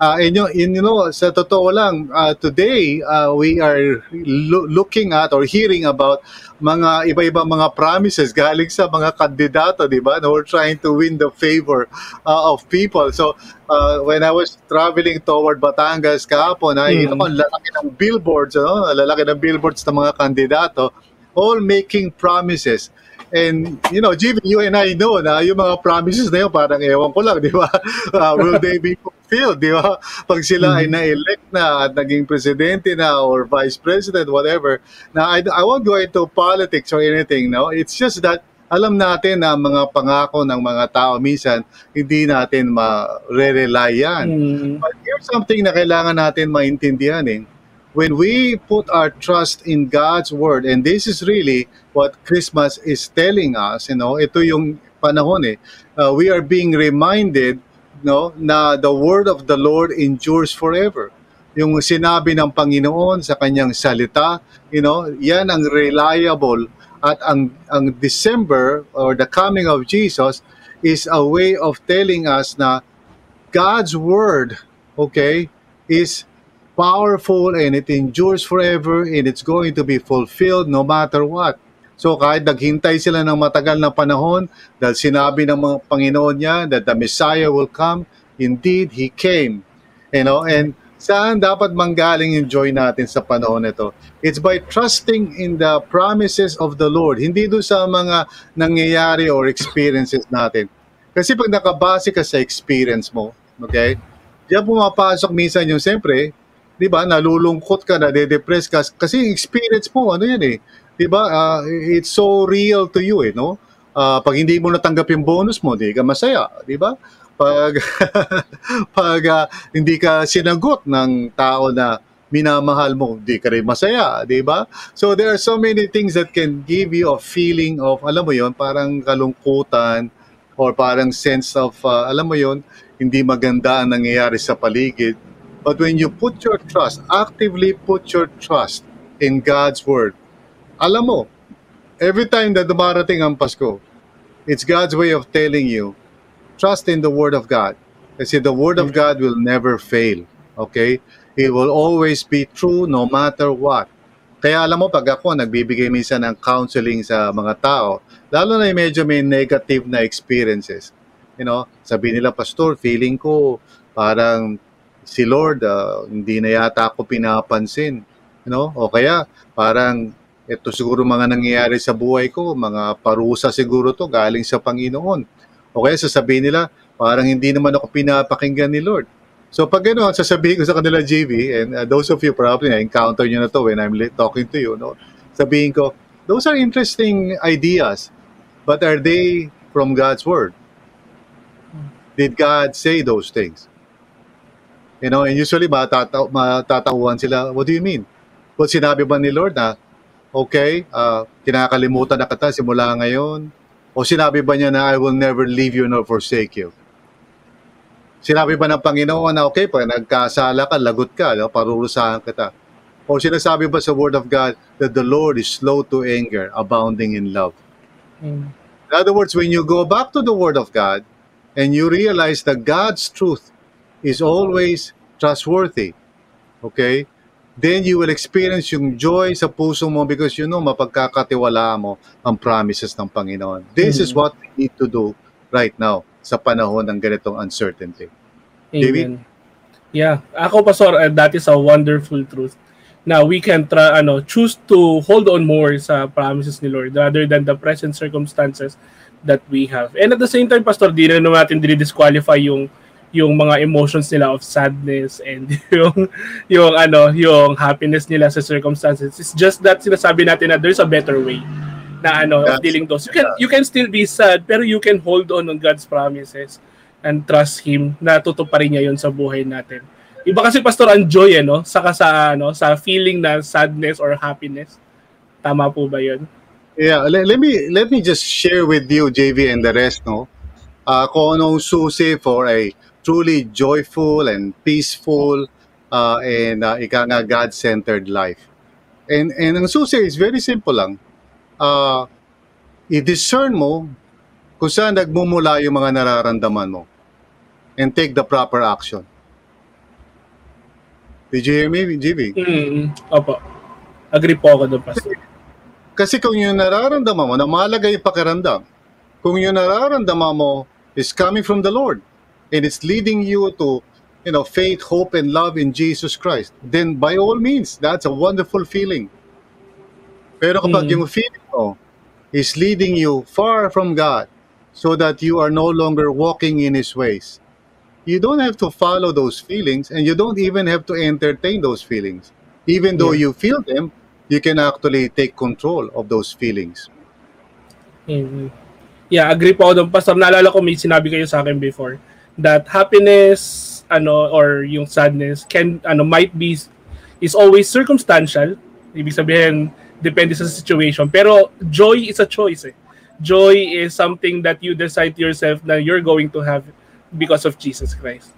Uh, and you, and, you know, sa totoo lang, uh, today, uh, we are lo- looking at or hearing about mga iba-ibang mga promises galing sa mga kandidato, di ba? No, we're trying to win the favor uh, of people. So, uh, when I was traveling toward Batangas kahapon, ay, mm. ako, lalaki ng billboards, no? lalaki ng billboards ng mga kandidato, all making promises. And, you know, Jimmy, you and I know na yung mga promises na yun, parang ewan ko lang, di ba? Uh, will they be fulfilled, di ba? Pag sila mm-hmm. ay na-elect na at naging presidente na or vice president, whatever. Now, I, I won't go into politics or anything, no? It's just that alam natin na mga pangako ng mga tao minsan hindi natin ma-rely yan. Mm. But here's something na kailangan natin maintindihan eh when we put our trust in God's word, and this is really what Christmas is telling us, you know, ito yung panahon eh, uh, we are being reminded no, na the word of the Lord endures forever. Yung sinabi ng Panginoon sa kanyang salita, you know, yan ang reliable at ang ang December or the coming of Jesus is a way of telling us na God's word, okay, is powerful and it endures forever and it's going to be fulfilled no matter what. So kahit naghintay sila ng matagal na panahon dahil sinabi ng mga Panginoon niya that the Messiah will come, indeed He came. You know, and saan dapat manggaling yung joy natin sa panahon nito? It's by trusting in the promises of the Lord, hindi doon sa mga nangyayari or experiences natin. Kasi pag nakabase ka sa experience mo, okay, diyan pumapasok minsan yung siyempre, 'di ba? Nalulungkot ka, na de-depress ka kasi experience mo ano 'yan eh. 'Di ba? Uh, it's so real to you eh, no? Uh, pag hindi mo natanggap yung bonus mo, hindi ka masaya, 'di ba? Pag pag uh, hindi ka sinagot ng tao na minamahal mo, hindi ka rin masaya, di ba? So there are so many things that can give you a feeling of, alam mo yon parang kalungkutan or parang sense of, uh, alam mo yon hindi maganda ang nangyayari sa paligid. But when you put your trust, actively put your trust in God's Word, alam mo, every time that dumarating ang Pasko, it's God's way of telling you, trust in the Word of God. Kasi the Word of God will never fail. Okay? It will always be true no matter what. Kaya alam mo, pag ako nagbibigay minsan ng counseling sa mga tao, lalo na yung medyo may negative na experiences, you know, sabi nila, Pastor, feeling ko parang si Lord, uh, hindi na yata ako pinapansin. You know? O kaya, parang, ito siguro mga nangyayari sa buhay ko, mga parusa siguro to galing sa Panginoon. O kaya sasabihin nila, parang hindi naman ako pinapakinggan ni Lord. So pag gano'n, sasabihin ko sa kanila, JV, and uh, those of you probably na-encounter nyo na to when I'm talking to you, no? sabihin ko, those are interesting ideas, but are they from God's Word? Did God say those things? You know, and usually matata matatauhan sila, what do you mean? Kung sinabi ba ni Lord na, okay, uh, kinakalimutan na kita simula ngayon, o sinabi ba niya na, I will never leave you nor forsake you? Sinabi ba ng Panginoon na, okay, pag nagkasala ka, lagot ka, no? parurusahan kita. O sinasabi ba sa Word of God that the Lord is slow to anger, abounding in love? Mm. In other words, when you go back to the Word of God and you realize that God's truth is always trustworthy, okay, then you will experience yung joy sa puso mo because you know, mapagkakatiwala mo ang promises ng Panginoon. This is Mhm. what we need to do right now sa panahon ng ganitong uncertainty. David? Amen. Yeah, ako pastor, uh, that is a wonderful truth. Now we can try ano choose to hold on more sa promises ni Lord rather than the present circumstances that we have. And at the same time, pastor, di na naman natin disqualify yung yung mga emotions nila of sadness and yung yung ano, yung happiness nila sa circumstances. It's just that sinasabi natin na there's a better way na ano of That's- dealing those. You can you can still be sad pero you can hold on on God's promises and trust him na tutuparin niya 'yon sa buhay natin. Iba kasi pastor ang joy eh, no? Saka sa ano, sa feeling na sadness or happiness. Tama po ba 'yon? Yeah, let, let me let me just share with you, JV, and the rest, no? Uh, kung anong susi for a truly joyful and peaceful uh, and uh, ika nga God-centered life. And, and ang susi is very simple lang. Uh, i-discern mo kung saan nagmumula yung mga nararamdaman mo and take the proper action. Did you hear me, JV? Mm. Opo. Agree po ako doon, pastor. Kasi kung yung nararamdaman mo, na mahalaga yung pakiramdam, kung yung nararamdaman mo is coming from the Lord, and it's leading you to, you know, faith, hope, and love in Jesus Christ, then by all means, that's a wonderful feeling. Pero kapag Mm. yung feeling mo is leading you far from God, so that you are no longer walking in His ways, you don't have to follow those feelings, and you don't even have to entertain those feelings. Even though you feel them, you can actually take control of those feelings. Mhm. Yeah, agree po ako doon. Pastor, naalala ko may sinabi kayo sa akin before that happiness ano or yung sadness can ano might be is always circumstantial. Ibig sabihin depende sa situation. Pero joy is a choice eh. Joy is something that you decide to yourself na you're going to have because of Jesus Christ.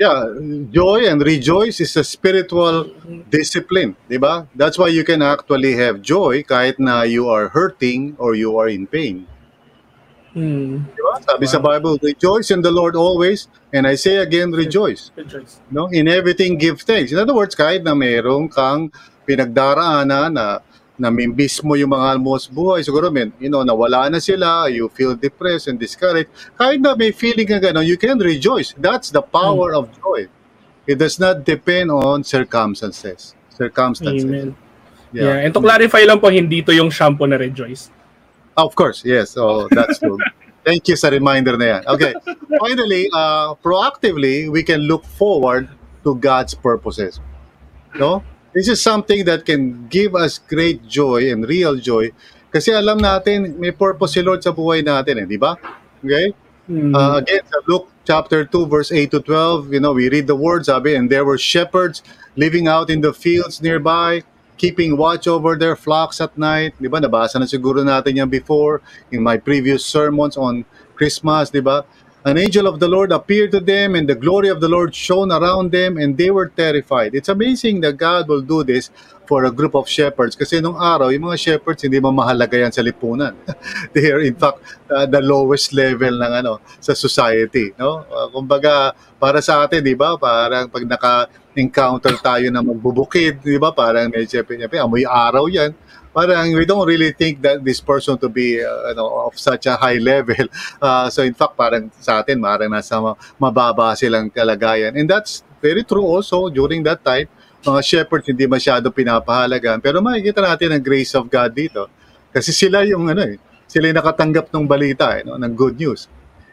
Yeah, joy and rejoice is a spiritual discipline, di ba? That's why you can actually have joy kahit na you are hurting or you are in pain. Hmm. Di ba? Sabi sa Bible, rejoice in the Lord always, and I say again, rejoice. Rejoice. No? In everything, give thanks. In other words, kahit na mayroong kang pinagdaraanan na namimbis mo yung mga mo sa buhay, siguro, men, you know, nawala na sila, you feel depressed and discouraged, kahit na may feeling ka gano'n, you can rejoice. That's the power of joy. It does not depend on circumstances. Circumstances. Amen. Yeah. And to clarify lang po, hindi to yung shampoo na Rejoice. Of course, yes. So that's true. Thank you sa reminder na yan. Okay. Finally, uh, proactively, we can look forward to God's purposes. No? This is something that can give us great joy and real joy kasi alam natin may purpose si Lord sa buhay natin, eh, di ba? Okay? Hmm. Uh, again, sa Luke chapter 2, verse 8 to 12, you know, we read the words, sabi, and there were shepherds living out in the fields nearby, keeping watch over their flocks at night. Di ba? Nabasa na siguro natin yan before in my previous sermons on Christmas, di ba? An angel of the Lord appeared to them, and the glory of the Lord shone around them, and they were terrified. It's amazing that God will do this for a group of shepherds. Kasi nung araw, yung mga shepherds, hindi mamahalaga yan sa lipunan. They are in fact uh, the lowest level ng ano sa society. No? Uh, kumbaga, para sa atin, di ba? Parang pag naka-encounter tayo na magbubukid, di ba? Parang may syempre, amoy araw yan parang we don't really think that this person to be uh, ano, of such a high level. Uh, so in fact, parang sa atin, parang nasa ma- mababa silang kalagayan. And that's very true also during that time. Mga shepherds hindi masyado pinapahalagan. Pero makikita natin ang grace of God dito. Kasi sila yung ano eh, sila yung nakatanggap ng balita, eh, no, ng good news.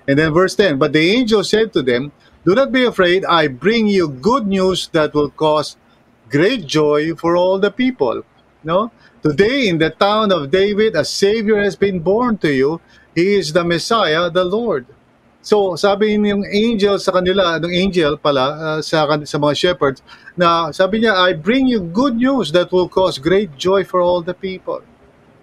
And then verse 10, But the angel said to them, Do not be afraid, I bring you good news that will cause great joy for all the people. No? Today in the town of David, a Savior has been born to you. He is the Messiah, the Lord. So sabi ng angel sa kanila, ng angel pala uh, sa, sa mga shepherds, na sabi niya, I bring you good news that will cause great joy for all the people.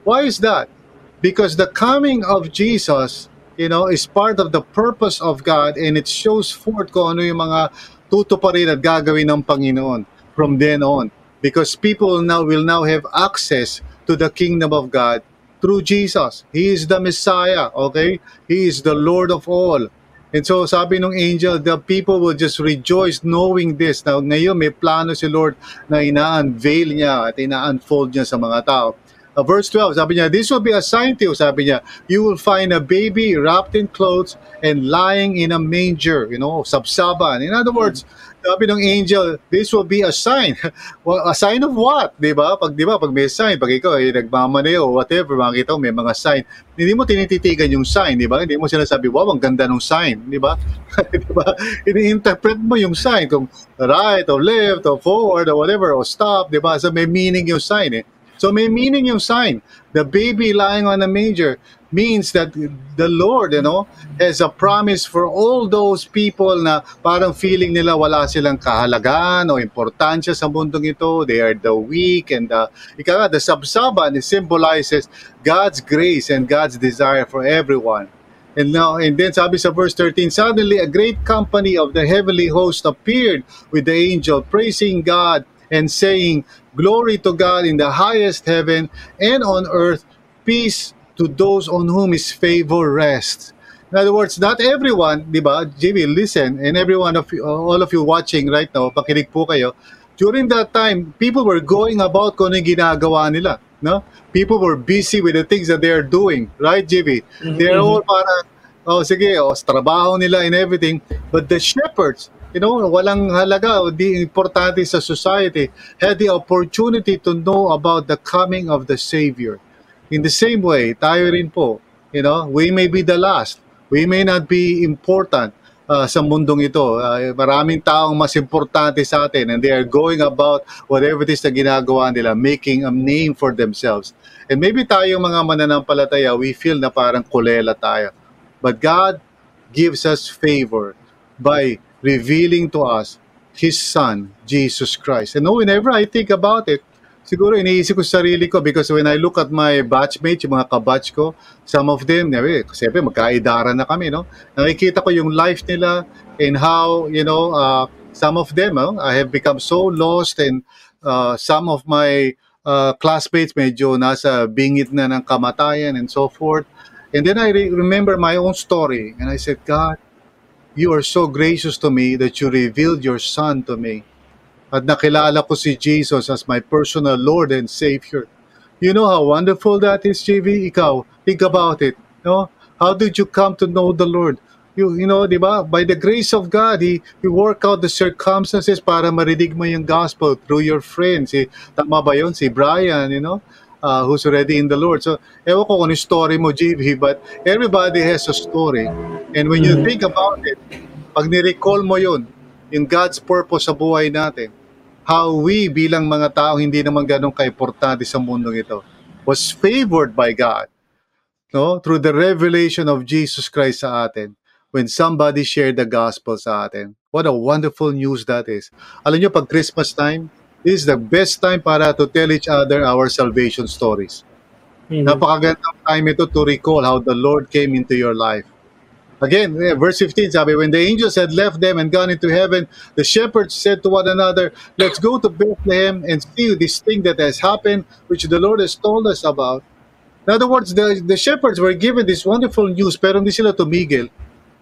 Why is that? Because the coming of Jesus, you know, is part of the purpose of God and it shows forth kung ano yung mga tutuparin at gagawin ng Panginoon from then on. Because people now will now have access to the kingdom of God through Jesus. He is the Messiah, okay? He is the Lord of all. And so sabi ng angel, the people will just rejoice knowing this. Now ngayon may plano si Lord na ina-unveil niya at ina-unfold niya sa mga tao. Uh, verse 12, sabi niya, This will be a sign to you, sabi niya, you will find a baby wrapped in clothes and lying in a manger, you know, sabsaban. In other words, sabi ng angel, this will be a sign. a sign of what? Di ba? Pag, di ba, pag may sign, pag ikaw ay nagmamaneo o whatever, makikita mo may mga sign, hindi mo tinititigan yung sign, di ba? Hindi mo sinasabi, wow, ang ganda ng sign, di ba? di ba? Ini-interpret mo yung sign kung right or left or forward or whatever or stop, di ba? So may meaning yung sign eh. So may meaning yung sign. The baby lying on a manger means that the Lord, you know, has a promise for all those people na parang feeling nila wala silang kahalagaan o importansya sa mundong ito. They are the weak and the, ika the sabsaban symbolizes God's grace and God's desire for everyone. And now, and then sabi sa verse 13, suddenly a great company of the heavenly host appeared with the angel, praising God and saying, Glory to God in the highest heaven and on earth, peace to those on whom His favor rests. In other words, not everyone, di ba, JB, listen, and everyone of you, all of you watching right now, pakinig po kayo, during that time, people were going about kung ano ginagawa nila. No? People were busy with the things that they are doing. Right, JB? Mm-hmm. They're all para, oh, sige, oh, trabaho nila and everything. But the shepherds, you know, walang halaga o di importante sa society, had the opportunity to know about the coming of the Savior. In the same way, tayo rin po, you know, we may be the last. We may not be important uh, sa mundong ito. Uh, maraming taong mas importante sa atin and they are going about whatever it is na ginagawa nila, making a name for themselves. And maybe tayo mga mananampalataya, we feel na parang kulela tayo. But God gives us favor by revealing to us His Son, Jesus Christ. And whenever I think about it, siguro iniisip ko sa sarili ko because when I look at my batchmates, yung mga kabatch ko, some of them, siyempre magkaidara na kami, no? Nakikita ko yung life nila and how, you know, uh, some of them, uh, I have become so lost and uh, some of my uh, classmates medyo nasa bingit na ng kamatayan and so forth. And then I re- remember my own story and I said, God, you are so gracious to me that you revealed your Son to me. At nakilala ko si Jesus as my personal Lord and Savior. You know how wonderful that is, JV? Ikaw, think about it. No? How did you come to know the Lord? You, you know, di ba? By the grace of God, He, He work out the circumstances para marinig mo yung gospel through your friends. Si, tama ba yun? Si Brian, you know? Uh, who's already in the Lord. So, ewan ko kung ano story mo, JV, but everybody has a story. And when you mm-hmm. think about it, pag ni-recall mo yun, yung God's purpose sa buhay natin, how we bilang mga tao hindi naman ganun kaimportante sa mundong ito was favored by God no through the revelation of Jesus Christ sa atin when somebody shared the gospel sa atin what a wonderful news that is alam niyo pag Christmas time this is the best time para to tell each other our salvation stories mm-hmm. napakagandang time ito to recall how the Lord came into your life Again, verse 15, sabi, when the angels had left them and gone into heaven, the shepherds said to one another, Let's go to Bethlehem and see this thing that has happened, which the Lord has told us about. In other words, the, the shepherds were given this wonderful news, pero hindi sila tumigil.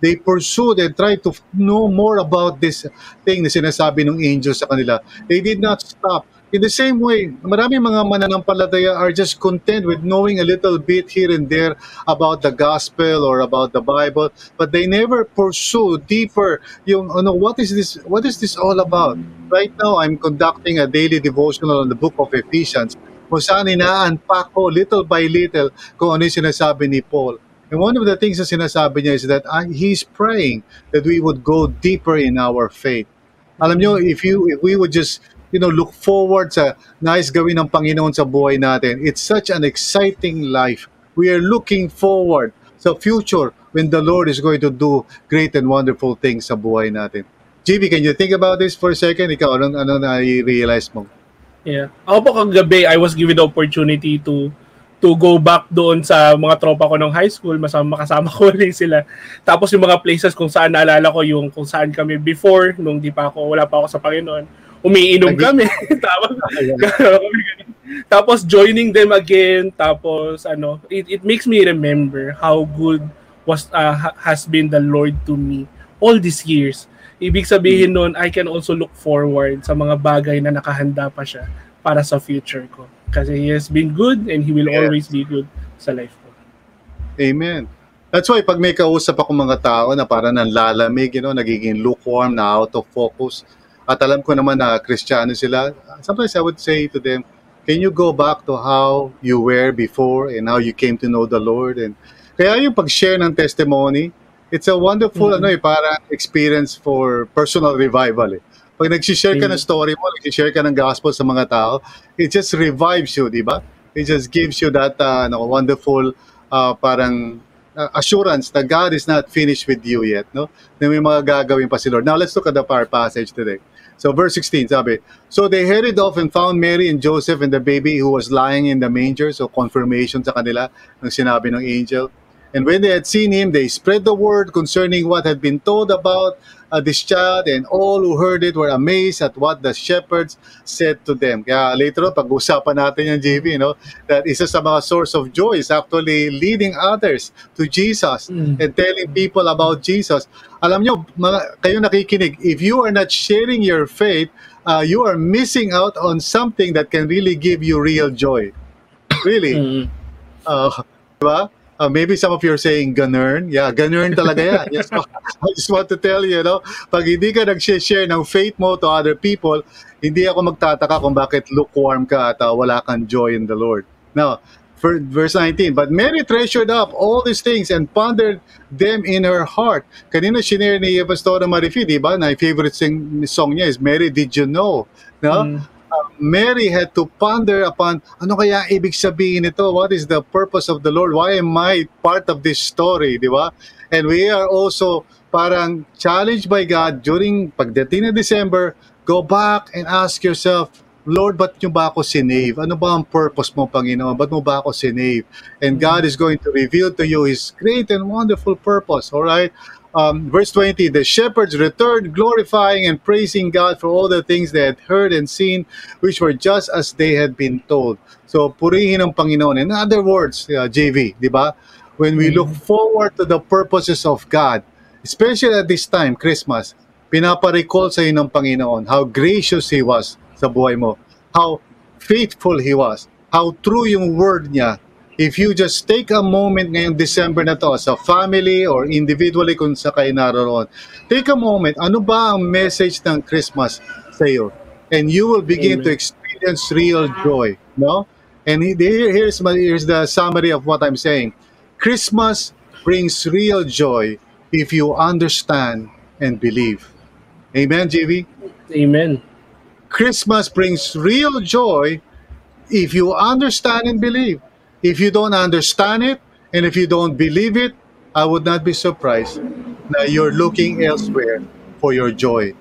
They pursued and tried to know more about this thing na sinasabi ng angels sa kanila. They did not stop in the same way, marami mga mananampalataya are just content with knowing a little bit here and there about the gospel or about the Bible, but they never pursue deeper yung ano what is this what is this all about? Right now I'm conducting a daily devotional on the book of Ephesians kung saan ina-unpack ko little by little kung ano yung sinasabi ni Paul. And one of the things na sinasabi niya is that uh, he's praying that we would go deeper in our faith. Alam niyo, if you if we would just you know, look forward sa nice gawin ng Panginoon sa buhay natin. It's such an exciting life. We are looking forward sa future when the Lord is going to do great and wonderful things sa buhay natin. JB, can you think about this for a second? Ikaw, anong, ano na-realize mo? Yeah. Ako po kagabi, I was given the opportunity to to go back doon sa mga tropa ko ng high school, masama makasama ko rin sila. Tapos yung mga places kung saan naalala ko yung kung saan kami before, nung di pa ako, wala pa ako sa Panginoon umiinom kami. tapos, tapos joining them again. Tapos ano, it, it makes me remember how good was uh, has been the Lord to me all these years. Ibig sabihin nun, I can also look forward sa mga bagay na nakahanda pa siya para sa future ko. Kasi He has been good and He will yes. always be good sa life ko. Amen. That's why pag may kausap ako mga tao na para nanlalamig, you know, nagiging lukewarm, na out of focus, at alam ko naman na Kristiyano sila, sometimes I would say to them, can you go back to how you were before and how you came to know the Lord? And kaya yung pag-share ng testimony, it's a wonderful mm-hmm. ano eh, para experience for personal revival eh. Pag nag-share ka ng story mo, nag-share ka ng gospel sa mga tao, it just revives you, di ba? It just gives you that uh, no, wonderful uh, parang uh, assurance that God is not finished with you yet, no? Na may mga gagawin pa si Lord. Now, let's look at the our passage today. So, verse 16, sabi, So they hurried off and found Mary and Joseph and the baby who was lying in the manger. So, confirmation sa kanila ng sinabi ng angel. And when they had seen him, they spread the word concerning what had been told about this child, and all who heard it were amazed at what the shepherds said to them. Kaya later on, pag-usapan natin yung JV, no? that isa sa mga source of joy is actually leading others to Jesus mm. and telling people about Jesus. Alam nyo, mga, kayo nakikinig, if you are not sharing your faith, uh, you are missing out on something that can really give you real joy. Really. Mm. Uh, diba? Uh, maybe some of you are saying ganern. Yeah, ganern talaga yan. Yes, I just want to tell you, no, pag hindi ka nag-share ng faith mo to other people, hindi ako magtataka kung bakit lukewarm ka at uh, wala kang joy in the Lord. Now, verse 19, But Mary treasured up all these things and pondered them in her heart. Kanina shinare ni Pastora Marifi, di ba? Na favorite sing, song niya is Mary, Did You Know? No? Mm. Mary had to ponder upon ano kaya ibig sabihin nito? What is the purpose of the Lord? Why am I part of this story, di ba? And we are also parang challenged by God during pagdating ng December, go back and ask yourself, Lord, ba't nyo ba ako sinave? Ano ba ang purpose mo, Panginoon? Ba't mo ba ako sinave? And God is going to reveal to you His great and wonderful purpose, all right? um, verse 20 the shepherds returned glorifying and praising god for all the things they had heard and seen which were just as they had been told so purihin ang panginoon in other words uh, jv di ba when we look mm-hmm. forward to the purposes of god especially at this time christmas pinaparecall sa iyo ng panginoon how gracious he was sa buhay mo how faithful he was how true yung word niya if you just take a moment ngayong December na to as a family or individually kung sa kayo naroon, take a moment, ano ba ang message ng Christmas sa iyo? And you will begin Amen. to experience real joy, no? And here's, my, here's the summary of what I'm saying. Christmas brings real joy if you understand and believe. Amen, JV? Amen. Christmas brings real joy if you understand and believe. If you don't understand it and if you don't believe it, I would not be surprised that you're looking elsewhere for your joy.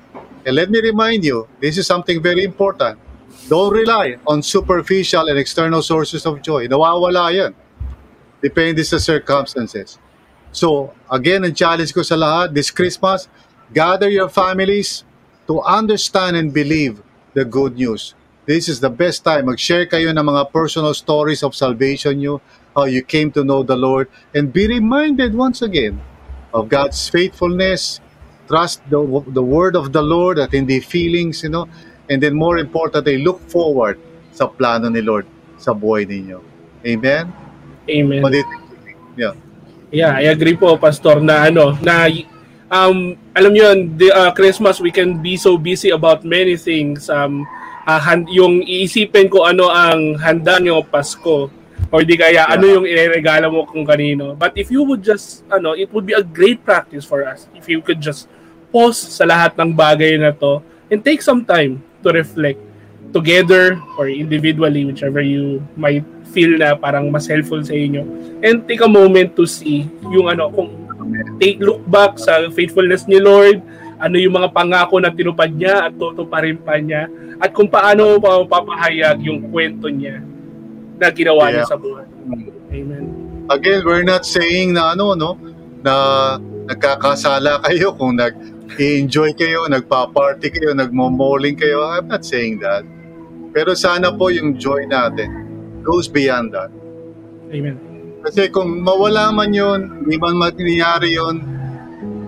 And let me remind you, this is something very important. Don't rely on superficial and external sources of joy. Nawawala yan. Depende sa circumstances. So, again, ang challenge ko sa lahat, this Christmas, gather your families to understand and believe the good news. This is the best time. Mag-share kayo ng mga personal stories of salvation nyo, how you came to know the Lord, and be reminded once again of God's faithfulness. Trust the, the word of the Lord at hindi feelings, you know, and then more importantly, look forward sa plano ni Lord sa buhay ninyo. Amen? Amen. Yeah. Yeah, I agree po, Pastor, na ano, na um, alam niyo yun, the, uh, Christmas, we can be so busy about many things. Um, uh, hand, yung iisipin ko ano ang handa niyo Pasko or di kaya yeah. ano yung ireregalo mo kung kanino. But if you would just, ano, it would be a great practice for us if you could just pause sa lahat ng bagay na to and take some time to reflect together or individually, whichever you might feel na parang mas helpful sa inyo. And take a moment to see yung ano, kung take look back sa faithfulness ni Lord, ano yung mga pangako na tinupad niya at tutuparin pa niya at kung paano papahayag yung kwento niya na ginawa yeah. niya sa buhay. Amen. Again, we're not saying na ano no na nagkakasala kayo kung nag i-enjoy kayo, nagpa-party kayo, nagmo-malling kayo. I'm not saying that. Pero sana po yung joy natin goes beyond that. Amen. Kasi kung mawala man yun, hindi man mangyayari yun,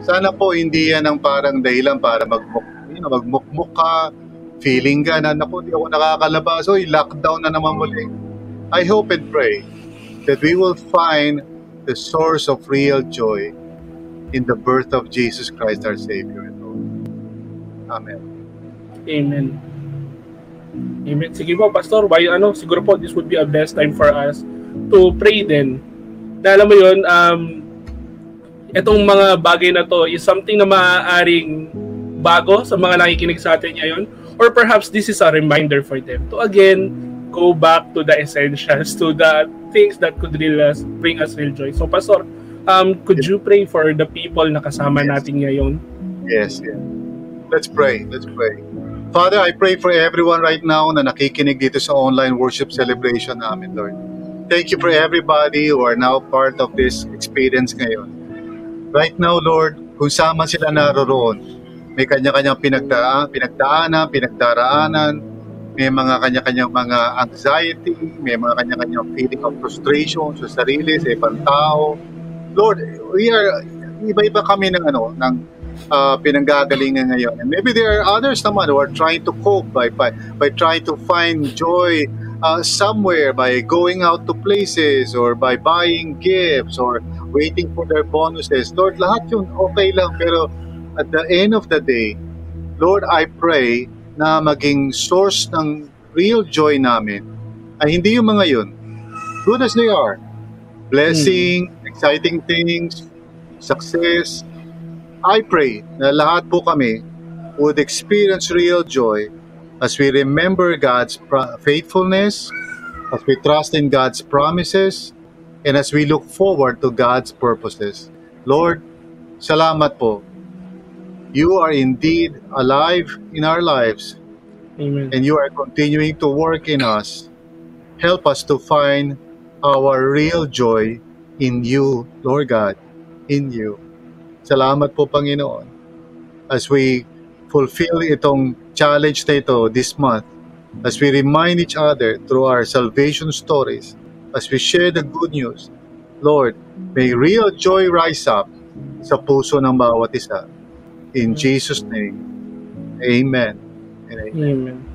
sana po hindi yan ang parang dahilan para magmuk, you know, magmukmuk ka, feeling ka na, naku, di ako nakakalabas, oy, lockdown na naman muli. I hope and pray that we will find the source of real joy in the birth of Jesus Christ our Savior and Lord. Amen. Amen. Amen. Sige po, Pastor, why, ano, siguro po this would be a best time for us to pray din. Na alam mo yun, um, itong mga bagay na to is something na maaaring bago sa mga nakikinig sa atin ngayon or perhaps this is a reminder for them to again go back to the essentials, to the things that could really bring us real joy. So, Pastor, um, could you pray for the people na kasama natin ngayon? Yes, yes. Let's pray. Let's pray. Father, I pray for everyone right now na nakikinig dito sa online worship celebration namin, Lord. Thank you for everybody who are now part of this experience ngayon. Right now, Lord, kung sama sila naroroon, may kanya-kanyang pinagdaan, pinagdaanan, pinagdaraanan, may mga kanya-kanyang mga anxiety, may mga kanya-kanyang feeling of frustration sa sarili, sa ibang tao. Lord, we are, iba-iba kami ng ano, ng uh, pinanggagalingan ngayon. And maybe there are others naman who are trying to cope by, by, by trying to find joy uh, somewhere by going out to places or by buying gifts or waiting for their bonuses. Lord, lahat yun okay lang pero at the end of the day, Lord, I pray na maging source ng real joy namin ay hindi yung mga yun. Good as they are. Blessing, hmm. exciting things, success. I pray na lahat po kami would experience real joy as we remember God's faithfulness, as we trust in God's promises, and as we look forward to God's purposes. Lord, salamat po you are indeed alive in our lives. Amen. And you are continuing to work in us. Help us to find our real joy in you, Lord God, in you. Salamat po, Panginoon. As we fulfill itong challenge na ito this month, as we remind each other through our salvation stories, as we share the good news, Lord, may real joy rise up sa puso ng bawat isa. In Jesus' name, amen. And amen. amen.